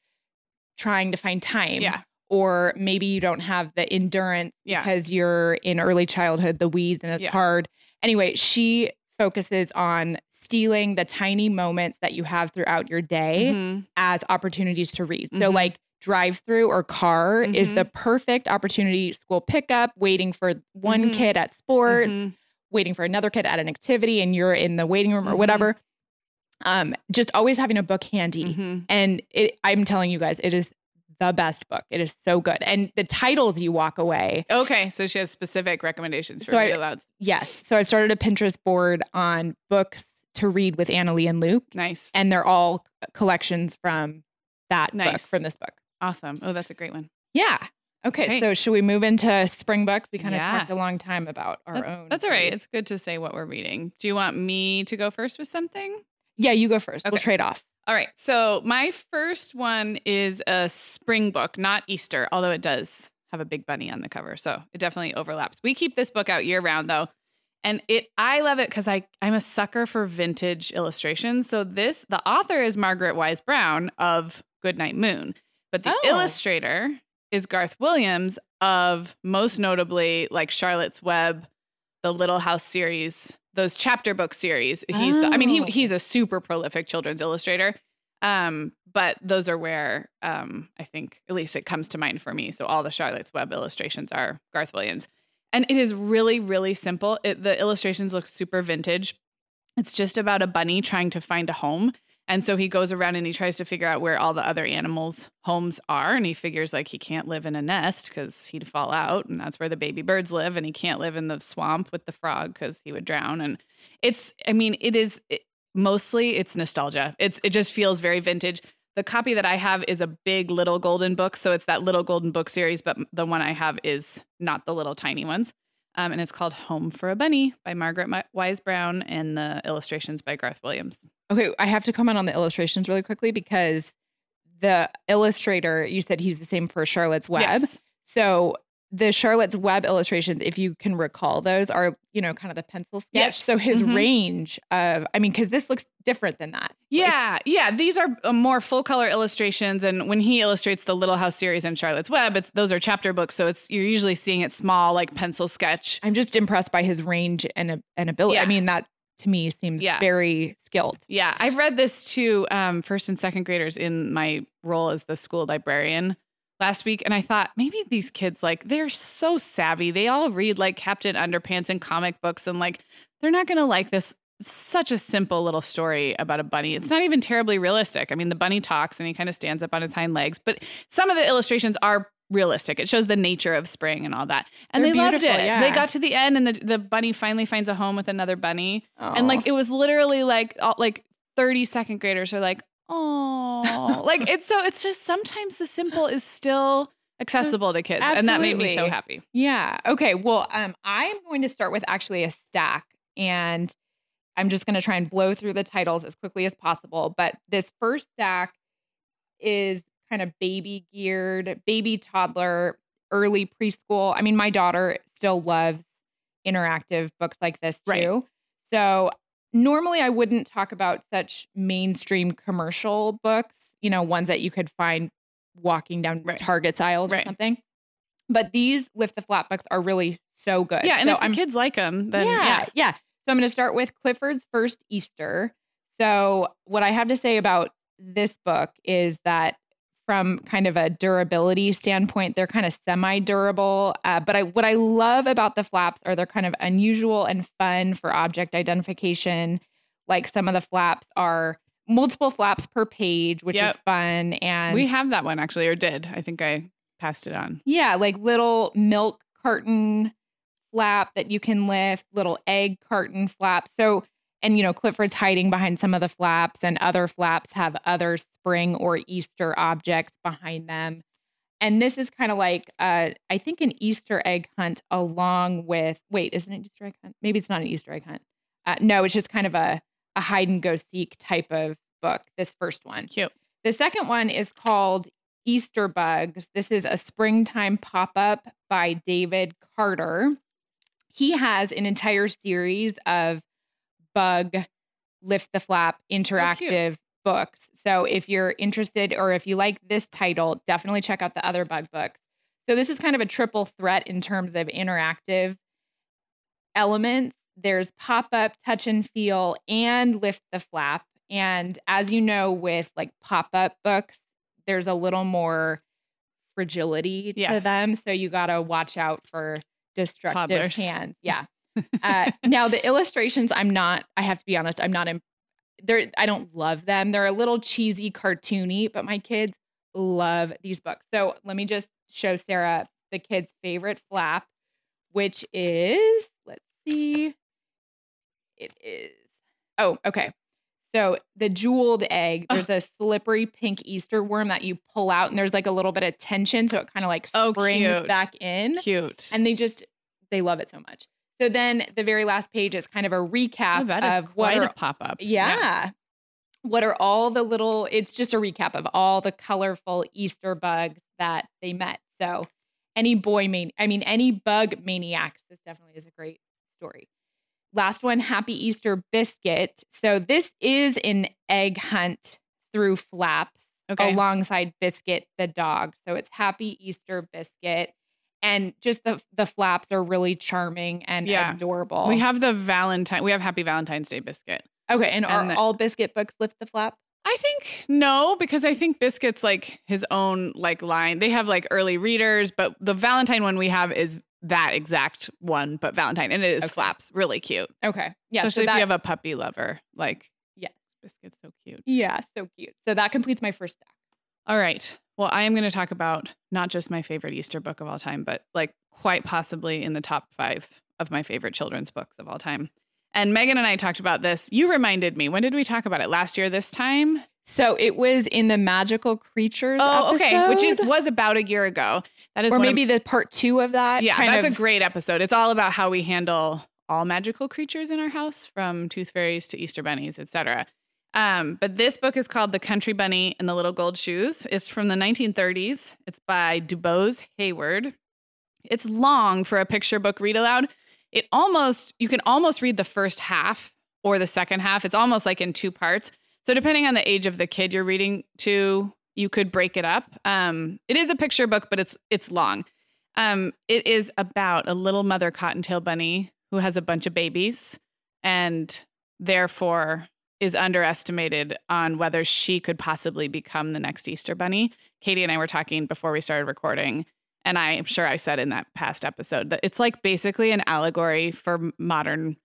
trying to find time. Yeah. Or maybe you don't have the endurance Yeah. because you're in early childhood, the weeds, and it's Yeah. hard. Anyway, she focuses on stealing the tiny moments that you have throughout your day Mhm. as opportunities to read. So, Mhm. like drive through or car is Mhm. the perfect opportunity, school pickup, waiting for one Mhm. kid at sports, Mhm. waiting for another kid at an activity, and you're in the waiting room or Mhm. whatever. Um, just always having a book handy. Mhm. And it, I'm telling you guys, it is the best book. It is so good. And the titles you walk away. Okay, so she has specific recommendations for So I- read alouds. Yes. So I've started a Pinterest board on books to read with Annalie and Luke, Nice, and they're all collections from that book, from this book. Awesome. Oh, that's a great one. Yeah. Okay. Great. So should we move into spring books? We kind of Yeah. talked a long time about our That- own. That's all right. It's good to say what we're reading. Do you want me to go first with something? Yeah, you go first. We'll trade off. All right. So my first one is a spring book, not Easter, although it does have a big bunny on the cover. So it definitely overlaps. We keep this book out year round though. And it I love it because I I'm a sucker for vintage illustrations. So this the author is Margaret Wise Brown of Goodnight Moon, but the Oh. illustrator is Garth Williams of most notably like Charlotte's Web, the Little House series, those chapter book series. He's the, I mean he Oh. he's a super prolific children's illustrator. Um, but those are where um, I think at least it comes to mind for me. So all the Charlotte's Web illustrations are Garth Williams, and it is really really simple. It, the illustrations look super vintage. It's just about a bunny trying to find a home. And so he goes around and he tries to figure out where all the other animals' homes are. And he figures like he can't live in a nest because he'd fall out. And that's where the baby birds live. And he can't live in the swamp with the frog because he would drown. And it's, I mean, it is it, mostly it's nostalgia. It's, it just feels very vintage. The copy that I have is a big little golden book. So it's that little golden book series, but the one I have is not the little tiny ones. Um, and it's called Home for a Bunny by Margaret Wise Brown and the illustrations by Garth Williams. Okay, I have to comment on the illustrations really quickly because the illustrator, you said he's the same for Charlotte's Web. Yes. So the Charlotte's Web illustrations, if you can recall those, are, you know, kind of the pencil sketch. Yes. So his Mhm. range of, I mean, because this looks different than that. Like, Yeah, yeah. These are uh, more full color illustrations, and when he illustrates the Little House series and Charlotte's Web, it's those are chapter books, so it's you're usually seeing it small, like pencil sketch. I'm just impressed by his range and, and ability. I mean, that to me seems Yeah. very skilled. Yeah, I've read this to um, first and second graders in my role as the school librarian last week, and I thought maybe these kids like they're so savvy. They all read like Captain Underpants and comic books, and like they're not going to like this. Such a simple little story about a bunny. It's not even terribly realistic. I mean, the bunny talks and he kind of stands up on his hind legs, but some of the illustrations are realistic. It shows the nature of spring and all that. And They're they loved it. yeah. They got to the end and the, the bunny finally finds a home with another bunny. And like it was literally like all, like 30 second graders are like, oh, like it's so it's just sometimes the simple is still accessible to kids, and that made me so happy. Yeah. Okay. Well, um, I'm going to start with actually a stack, and I'm just going to try and blow through the titles as quickly as possible. But this first stack is kind of baby geared, baby toddler, early preschool. I mean, my daughter still loves interactive books like this too. Right. So normally I wouldn't talk about such mainstream commercial books, you know, ones that you could find walking down Right. Target's aisles or something. But these lift the flap books are really so good. Yeah, and so if the I'm kids like them, then yeah, yeah. yeah. So I'm going to start with Clifford's First Easter. So what I have to say about this book is that from kind of a durability standpoint, they're kind of semi-durable. Uh, but I what I love about the flaps are they're kind of unusual and fun for object identification. Like some of the flaps are multiple flaps per page, which Yep. is fun. And We have that one actually, or did. I think I passed it on. yeah, like little milk carton flap that you can lift, little egg carton flap. So, and you know, Clifford's hiding behind some of the flaps, and other flaps have other spring or Easter objects behind them. And this is kind of like, uh, I think, an Easter egg hunt along with, wait, isn't it Easter egg hunt? Maybe it's not an Easter egg hunt. Uh, no, it's just kind of a, a hide and go seek type of book, this first one. Cute. The second one is called Easter Bugs. This is a springtime pop up by David Carter. He has an entire series of bug lift the flap interactive books. So if you're interested or if you like this title, definitely check out the other bug books. So this is kind of a triple threat in terms of interactive elements. There's pop up, touch and feel, and lift the flap. And as you know, with like pop up books, there's a little more fragility to Yes. them. So you got to watch out for destructive Toddlers. hands. Yeah. Uh, now the illustrations, I'm not. I have to be honest. I'm not. In, they're. I don't love them. They're a little cheesy, cartoony. But my kids love these books. So let me just show Sarah the kids' favorite flap, which is. Let's see. It is. Oh, okay. So the jeweled egg. Oh. There's a slippery pink Easter worm that you pull out, and there's like a little bit of tension, so it kind of like Oh, springs cute. back in Cute. and they just they love it so much. So then the very last page is kind of a recap oh, of what are, a pop up. yeah. What are all the little it's just a recap of all the colorful Easter bugs that they met. So any boy man I mean any bug maniacs, this definitely is a great story. Last one, Happy Easter Biscuit. So this is an egg hunt through flaps Okay. alongside Biscuit the dog. So it's Happy Easter Biscuit. And just the the flaps are really charming and Yeah. adorable. We have the Valentine. We have Happy Valentine's Day biscuit. okay, and, are the- all biscuit books lift the flap? I think no, because I think Biscuit's like his own like line. They have like early readers, but the Valentine one we have is that exact one, but Valentine, and it is Okay. flaps, really cute. Okay, yeah. so Especially that, if you have a puppy lover, like Yes. Biscuit's so cute. yeah, so cute. So that completes my first stack. All right. Well, I am going to talk about not just my favorite Easter book of all time, but like quite possibly in the top five of my favorite children's books of all time. And Meagan and I talked about this. You reminded me. When did we talk about it? Last year, this time? So it was in the magical creatures. Oh, okay. Which is was about a year ago. That is or one of- maybe the part two of that. yeah, that's of, a great episode. It's all about how we handle all magical creatures in our house, from tooth fairies to Easter bunnies, etc. Um, but this book is called The Country Bunny and the Little Gold Shoes. It's from the 1930s. It's by DuBose Heyward. It's long for a picture book read aloud. It almost you can almost read the first half or the second half. It's almost like in two parts. So depending on the age of the kid you're reading to, you could break it up. Um, it is a picture book, but it's it's long. Um, it is about a little mother cottontail bunny who has a bunch of babies and therefore is underestimated on whether she could possibly become the next Easter bunny. Katie and I were talking before we started recording, and I'm sure I said in that past episode that it's like basically an allegory for modern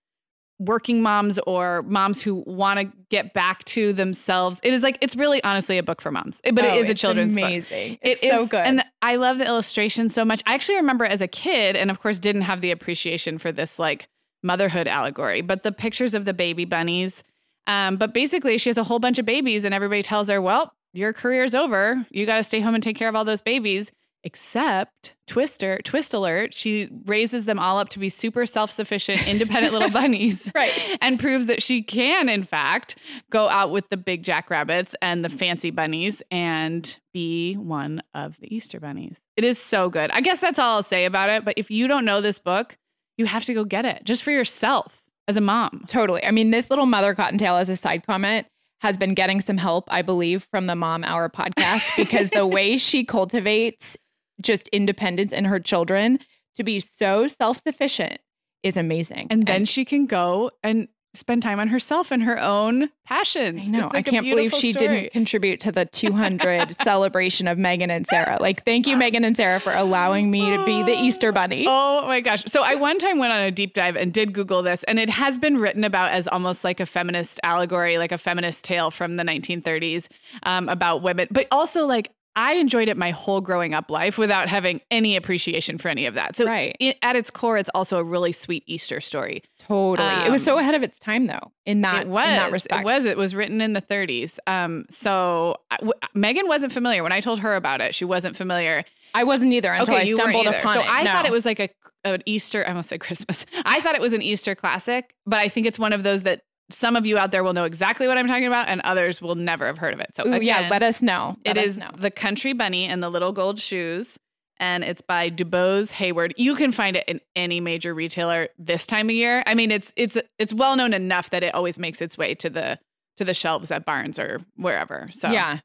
working moms or moms who want to get back to themselves. It is like it's really honestly a book for moms, eh, but Oh, it is a children's book. amazing. It It's so is- good. And I love the illustration so much. I actually remember as a kid, and of course, didn't have the appreciation for this like motherhood allegory, but the pictures of the baby bunnies. Um, but basically, she has a whole bunch of babies, and everybody tells her, well, your career's over. You got to stay home and take care of all those babies. Except Twister, twist alert, she raises them all up to be super self sufficient, independent little bunnies right. and proves that she can, in fact, go out with the big jackrabbits and the fancy bunnies and be one of the Easter bunnies. It is so good. I guess that's all I'll say about it. But if you don't know this book, you have to go get it just for yourself as a mom. Totally. I mean, this little mother cottontail, as a side comment, has been getting some help, I believe, from the Mom Hour podcast because the way she cultivates just independence in her children to be so self sufficient is amazing. And then she can go and spend time on herself and her own passions. I know. Like I can't believe she story. didn't contribute to the 200 celebration of Meagan and Sarah. Like, thank you, Meagan and Sarah, for allowing me to be the Easter bunny. Oh my gosh. So I one time went on a deep dive and did Google this, and it has been written about as almost like a feminist allegory, like a feminist tale from the 1930s um, about women, but also like I enjoyed it my whole growing up life without having any appreciation for any of that. So Right. it, at its core, it's also a really sweet Easter story. Totally. it was so Um, ahead of its time, though, in that, it was. in that respect. It was. It was written in the 30s. Um, so I- w- Meagan wasn't familiar when I told her about it. She wasn't familiar. I wasn't either until I you stumbled upon so it. So I thought it was like a an Easter. I almost said Christmas. I thought it was an Easter classic, but I think it's one of those that some of you out there will know exactly what I'm talking about, and others will never have heard of it. So Ooh, yeah, let us know. Let it us is know. the Country Bunny and the Little Gold Shoes, and it's by DuBose Heyward. You can find it in any major retailer this time of year. I mean, it's it's it's well known enough that it always makes its way to the to the shelves at Barnes or wherever. So Yeah.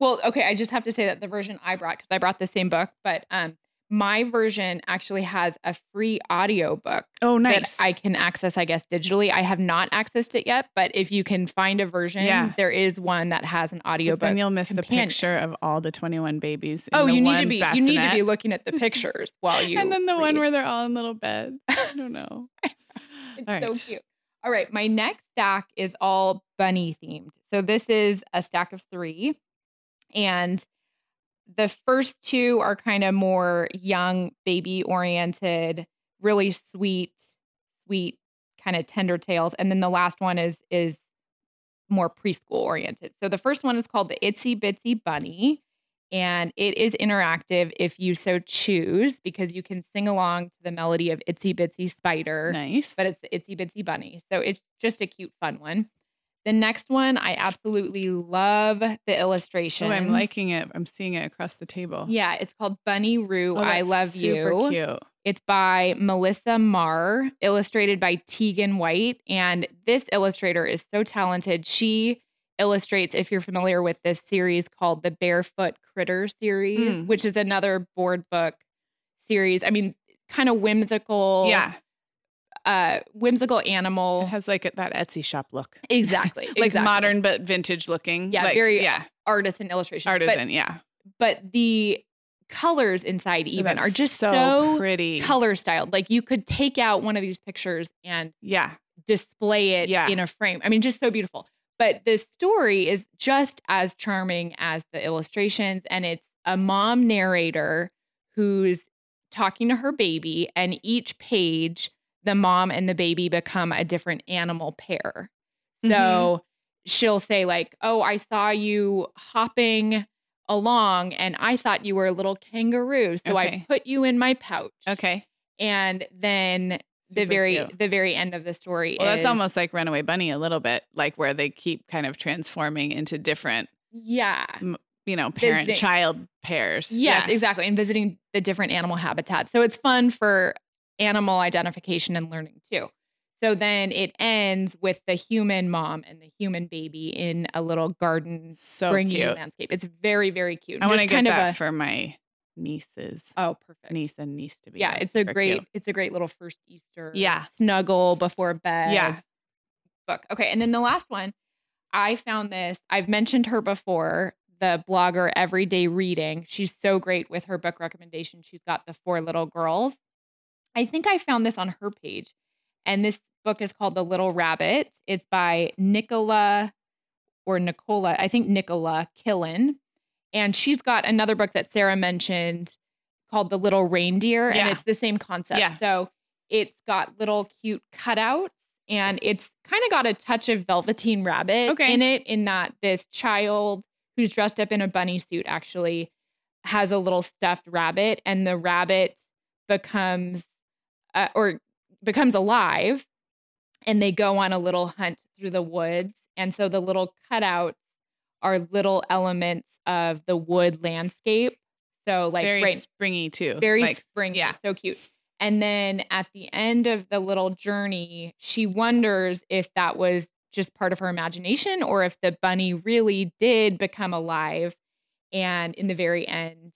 Well, okay, I just have to say that the version I brought, because I brought the same book, but um my version actually has a free audio book Oh, nice. that I can access, I guess, digitally. I have not accessed it yet, but if you can find a version, Yeah. there is one that has an audiobook. and you'll miss companion. the picture of all the 21 babies. in Oh, you need to be you need to be looking at the pictures while you and then the one where they're all in little beds. I don't know. It's All so right. cute. All right, my next stack is all bunny themed. So this is a stack of three, and the first two are kind of more young, baby oriented, really sweet, sweet kind of tender tales, and then the last one is is more preschool oriented. So the first one is called the Itsy Bitsy Bunny. And it is interactive if you so choose, because you can sing along to the melody of Itsy Bitsy Spider Nice. but it's the Itsy Bitsy Bunny. So it's just a cute, fun one. The next one, I absolutely love the illustration. oh, I'm liking it. I'm seeing it across the table. Yeah, it's called Bunny Roo. Oh, I love super you. Cute. It's by Melissa Marr, illustrated by Teagan White. And this illustrator is so talented. She illustrates, if you're familiar with this series called the Barefoot Critter series, Mm. which is another board book series. I mean, kind of whimsical. Yeah. Uh, whimsical animal. It has like that Etsy shop look. Exactly. Like exactly. modern but vintage looking. Yeah, Like, very yeah. artisan illustrations. Artisan. yeah. But, but the colors inside even That's are just so, so, pretty. color styled. Like you could take out one of these pictures and Yeah. display it Yeah. in a frame. I mean, just so beautiful. But the story is just as charming as the illustrations. And it's a mom narrator who's talking to her baby, and each page, the mom and the baby become a different animal pair. So Mhm. she'll say, like, Oh, I saw you hopping along, and I thought you were a little kangaroo. So I put you in my pouch. Okay. And then the Super very cute. the very end of the story Well, that's almost like Runaway Bunny a little bit, like where they keep kind of transforming into different, yeah you know, parent child pairs. yes Yeah. exactly and visiting the different animal habitats so it's fun for animal identification and learning too so then it ends with the human mom and the human baby in a little garden So springy cute. landscape it's very very cute I want to get kind that of a for my nieces. oh perfect Niece and niece to be. yeah it's a great cute. it's a great little first easter Yeah. snuggle before bed Yeah. book. Okay. And then the last one, I found this. I've mentioned her before, the blogger Everyday Reading. She's so great with her book recommendation. She's got the four little girls. I think I found this on her page. And this book is called The Little Rabbit. It's by Nicola or Nicola, I think Nicola Killen. And she's got another book that Sarah mentioned called The Little Reindeer. And it's the same concept. Yeah. So it's got little cute cutouts and it's kind of got a touch of Velveteen Rabbit Okay. in it, in that this child who's dressed up in a bunny suit actually has a little stuffed rabbit, and the rabbit becomes uh, or becomes alive, and they go on a little hunt through the woods, and so the little cutouts are little elements of the wood landscape. So like very right, springy too. very Like, spring, yeah. so cute. And then at the end of the little journey, she wonders if that was just part of her imagination or if the bunny really did become alive. And in the very end,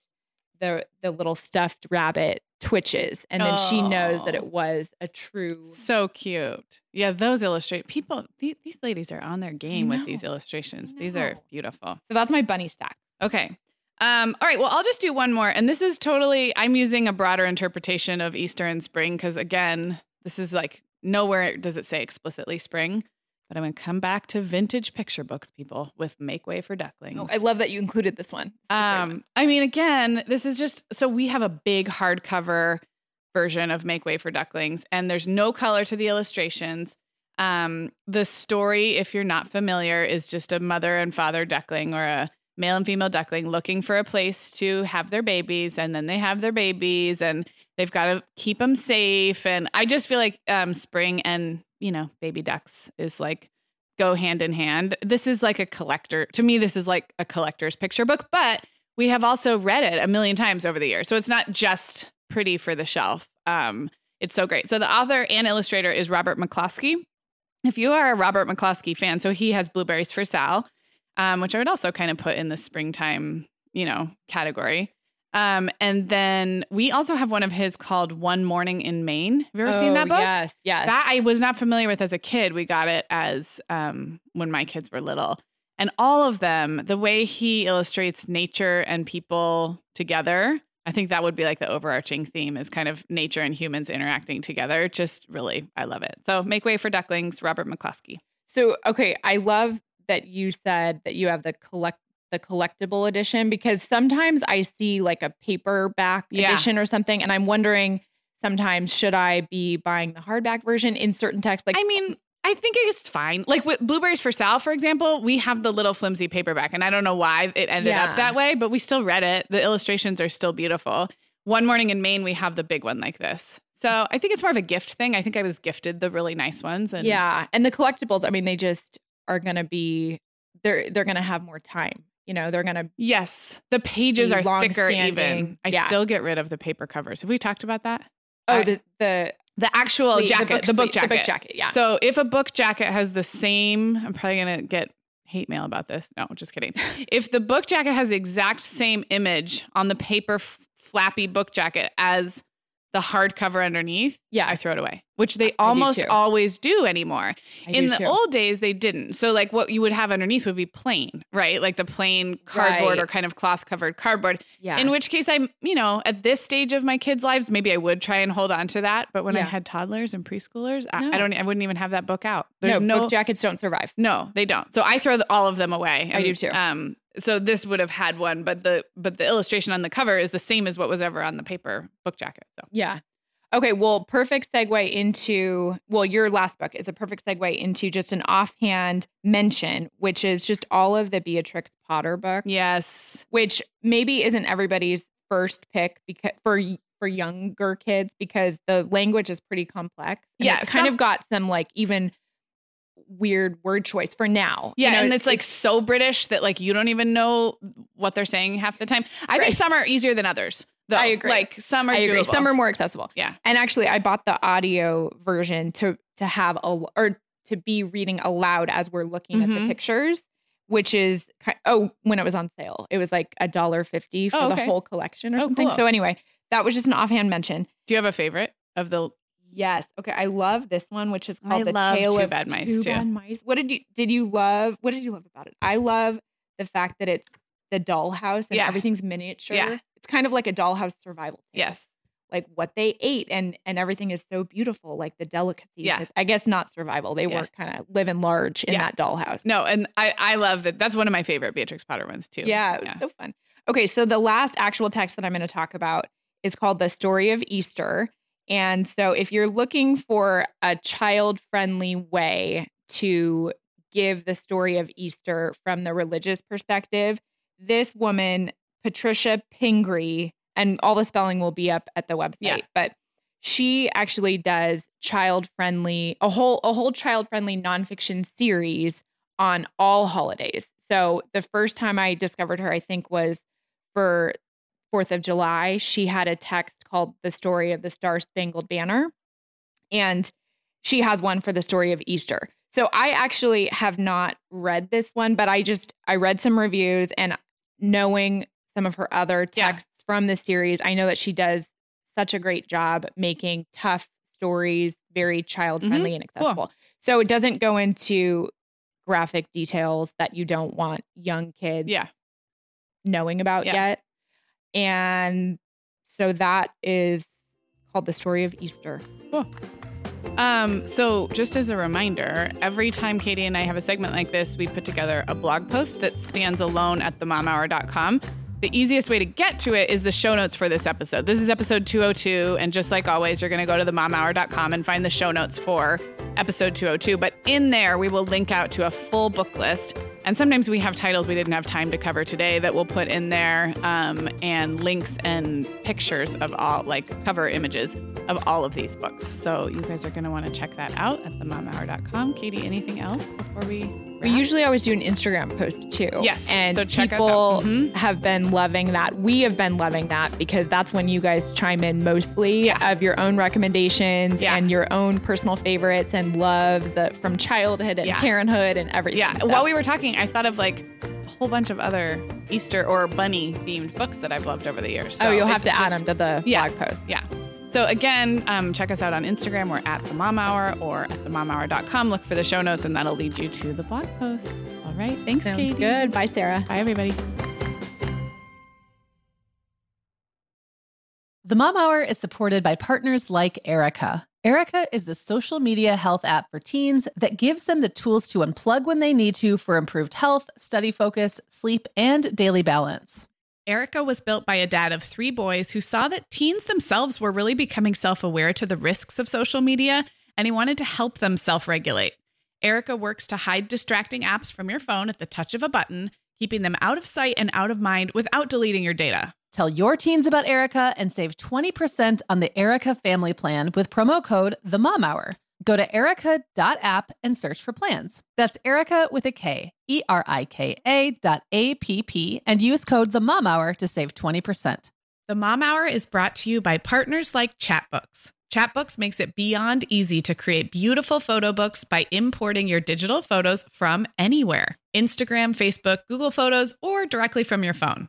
the the little stuffed rabbit twitches and then she knows that Oh. it was a true So cute. Yeah, those illustrate people. These, these ladies are on their game with these illustrations. These are beautiful. so that's my bunny stack Okay. Um, all right. Well, I'll just do one more. And this is totally, I'm using a broader interpretation of Easter and spring because, again, this is like nowhere does it say explicitly spring. But I'm going to come back to vintage picture books, people, with Make Way for Ducklings. oh, i love that you included this one It's a great one. Um, I mean, again, this is just so we have a big hardcover version of Make Way for Ducklings, and there's no color to the illustrations. Um, the story, if you're not familiar, is just a mother and father duckling or a male and female duckling looking for a place to have their babies, and then they have their babies, and they've got to keep them safe. And I just feel like um, spring and you know baby ducks is like go hand in hand. This is like a collector. To me, this is like a collector's picture book, but we have also read it a million times over the years. So it's not just pretty for the shelf. Um, it's so great. So the author and illustrator is Robert McCloskey. If you are a Robert McCloskey fan, so he has Blueberries for Sal, um, which I would also kind of put in the springtime, you know, category. Um, and then we also have one of his called One Morning in Maine. Have you ever seen Oh, that book? yes yes That I was not familiar with as a kid. We got it as um, when my kids were little. And all of them, the way he illustrates nature and people together, I think that would be like the overarching theme is kind of nature and humans interacting together. Just really, I love it. So Make Way for Ducklings, Robert McCloskey. So okay, I love that you said that you have the collect the collectible edition because sometimes I see like a paperback Yeah. edition or something, and I'm wondering sometimes should I be buying the hardback version in certain texts? Like I mean, I think it's fine. Like with Blueberries for Sal, for example, we have the little flimsy paperback, and I don't know why it ended Yeah. up that way, but we still read it. The illustrations are still beautiful. One morning in Maine, we have the big one like this. So I think it's more of a gift thing. I think I was gifted the really nice ones. And yeah, and the collectibles, I mean, they just are gonna be they're they're gonna have more time. You know, they're gonna yes, the pages are thicker. Even. I Yeah. still get rid of the paper covers. Have we talked about that? oh I- the the The actual jacket, the book, sleeve- jacket. the book jacket, yeah. So if a book jacket has the same, I'm probably gonna get hate mail about this. No, just kidding. if the book jacket has the exact same image on the paper f- flappy book jacket as the hardcover underneath, yeah, I throw it away, which they almost always do anymore. I In do the too. old days, they didn't. So, like, what you would have underneath would be plain, right? Like the plain cardboard Right. or kind of cloth covered cardboard. yeah, In which case, I'm, you know, at this stage of my kids' lives, maybe I would try and hold on to that. But when I had toddlers and preschoolers, I, No. I don't, I wouldn't even have that book out. no, There's no, book jackets don't survive. no, they don't. So I throw the, all of them away. I do too. Um, so this would have had one, but the but the illustration on the cover is the same as what was ever on the paper book jacket. So Yeah. Okay, well, perfect segue into well, your last book is a perfect segue into just an offhand mention, which is just all of the Beatrix Potter books, yes, which maybe isn't everybody's first pick because for for younger kids because the language is pretty complex. Yeah, it's kind some- of got some like even weird word choice for now. yeah, You know, and it's like so British that like you don't even know what they're saying half the time. I Right. think some are easier than others. Though. I agree. Like some are I agree. doable. Some are more accessible. Yeah. And actually, I bought the audio version to to have a or to be reading aloud as we're looking at Mhm. the pictures, which is oh when it was on sale, it was like a dollar fifty for Oh, the whole collection or Oh, something. cool. So anyway, that was just an offhand mention. Do you have a favorite of the? Yes. Okay. I love this one, which is I called the love Tale Two of Bad Mice, Two too. Bad Mice. What did you did you love? What did you love about it? I love the fact that it's the dollhouse and Yeah. everything's miniature. Yeah. It's kind of like a dollhouse survival. tale Yes. like what they ate and and everything is so beautiful like the delicacies Yeah. i guess not survival they Yeah. were kind of living large in Yeah. that dollhouse No, and I I love that. That's one of my favorite Beatrix Potter ones too. yeah it was so fun okay so the last actual text that i'm going to talk about is called the story of easter and so if you're looking for a child friendly way to give the story of easter from the religious perspective this woman patricia Pingry and all the spelling will be up at the website Yeah. but she actually does child friendly a whole a whole child friendly nonfiction series on all holidays so the first time i discovered her i think was for fourth of july she had a text called The Story of the Star Spangled Banner. And she has one for the story of Easter. So I actually have not read this one, but I just I read some reviews and knowing some of her other texts yeah. from the series, I know that she does such a great job making tough stories very child friendly mm-hmm. and accessible. Cool. So it doesn't go into graphic details that you don't want young kids yeah. knowing about yeah. yet. And so that is called The Story of Easter. Cool. Um, so, just as a reminder, every time Katie and I have a segment like this, we put together a blog post that stands alone at themomhour.com. The easiest way to get to it is the show notes for this episode. This is episode 202. And just like always, you're going to go to themomhour.com and find the show notes for episode 202. But in there, we will link out to a full book list. And sometimes we have titles we didn't have time to cover today that we'll put in there um, and links and pictures of all, like cover images of all of these books. So you guys are going to want to check that out at themomhour.com. Katie, anything else before we we usually always do an Instagram post too. Yes. And so people mm-hmm. have been loving that. We have been loving that because that's when you guys chime in mostly yeah. of your own recommendations yeah. and your own personal favorites and loves that from childhood and yeah. parenthood and everything. Yeah. So. While we were talking, I thought of like a whole bunch of other Easter or bunny themed books that I've loved over the years. So oh, you'll have to just, add them to the blog post. Yeah. So again, um, check us out on Instagram. We're at the Mom Hour or at themomhour.com. Look for the show notes, and that'll lead you to the blog post. All right. Thanks, Sounds Katie. good. Bye, Sarah. Bye, everybody. The Mom Hour is supported by partners like Erika. Erika is the social media health app for teens that gives them the tools to unplug when they need to for improved health, study focus, sleep, and daily balance. Erika was built by a dad of three boys who saw that teens themselves were really becoming self aware to the risks of social media, and he wanted to help them self regulate. Erika works to hide distracting apps from your phone at the touch of a button, keeping them out of sight and out of mind without deleting your data. Tell your teens about Erika and save 20% on the Erika family plan with promo code The Mom Hour. Go to erika.app and search for plans. That's Erika with a K, E R I K A dot A P P, and use code The Mom Hour to save 20%. The Mom Hour is brought to you by partners like Chatbooks. Chatbooks makes it beyond easy to create beautiful photo books by importing your digital photos from anywhere Instagram, Facebook, Google Photos, or directly from your phone.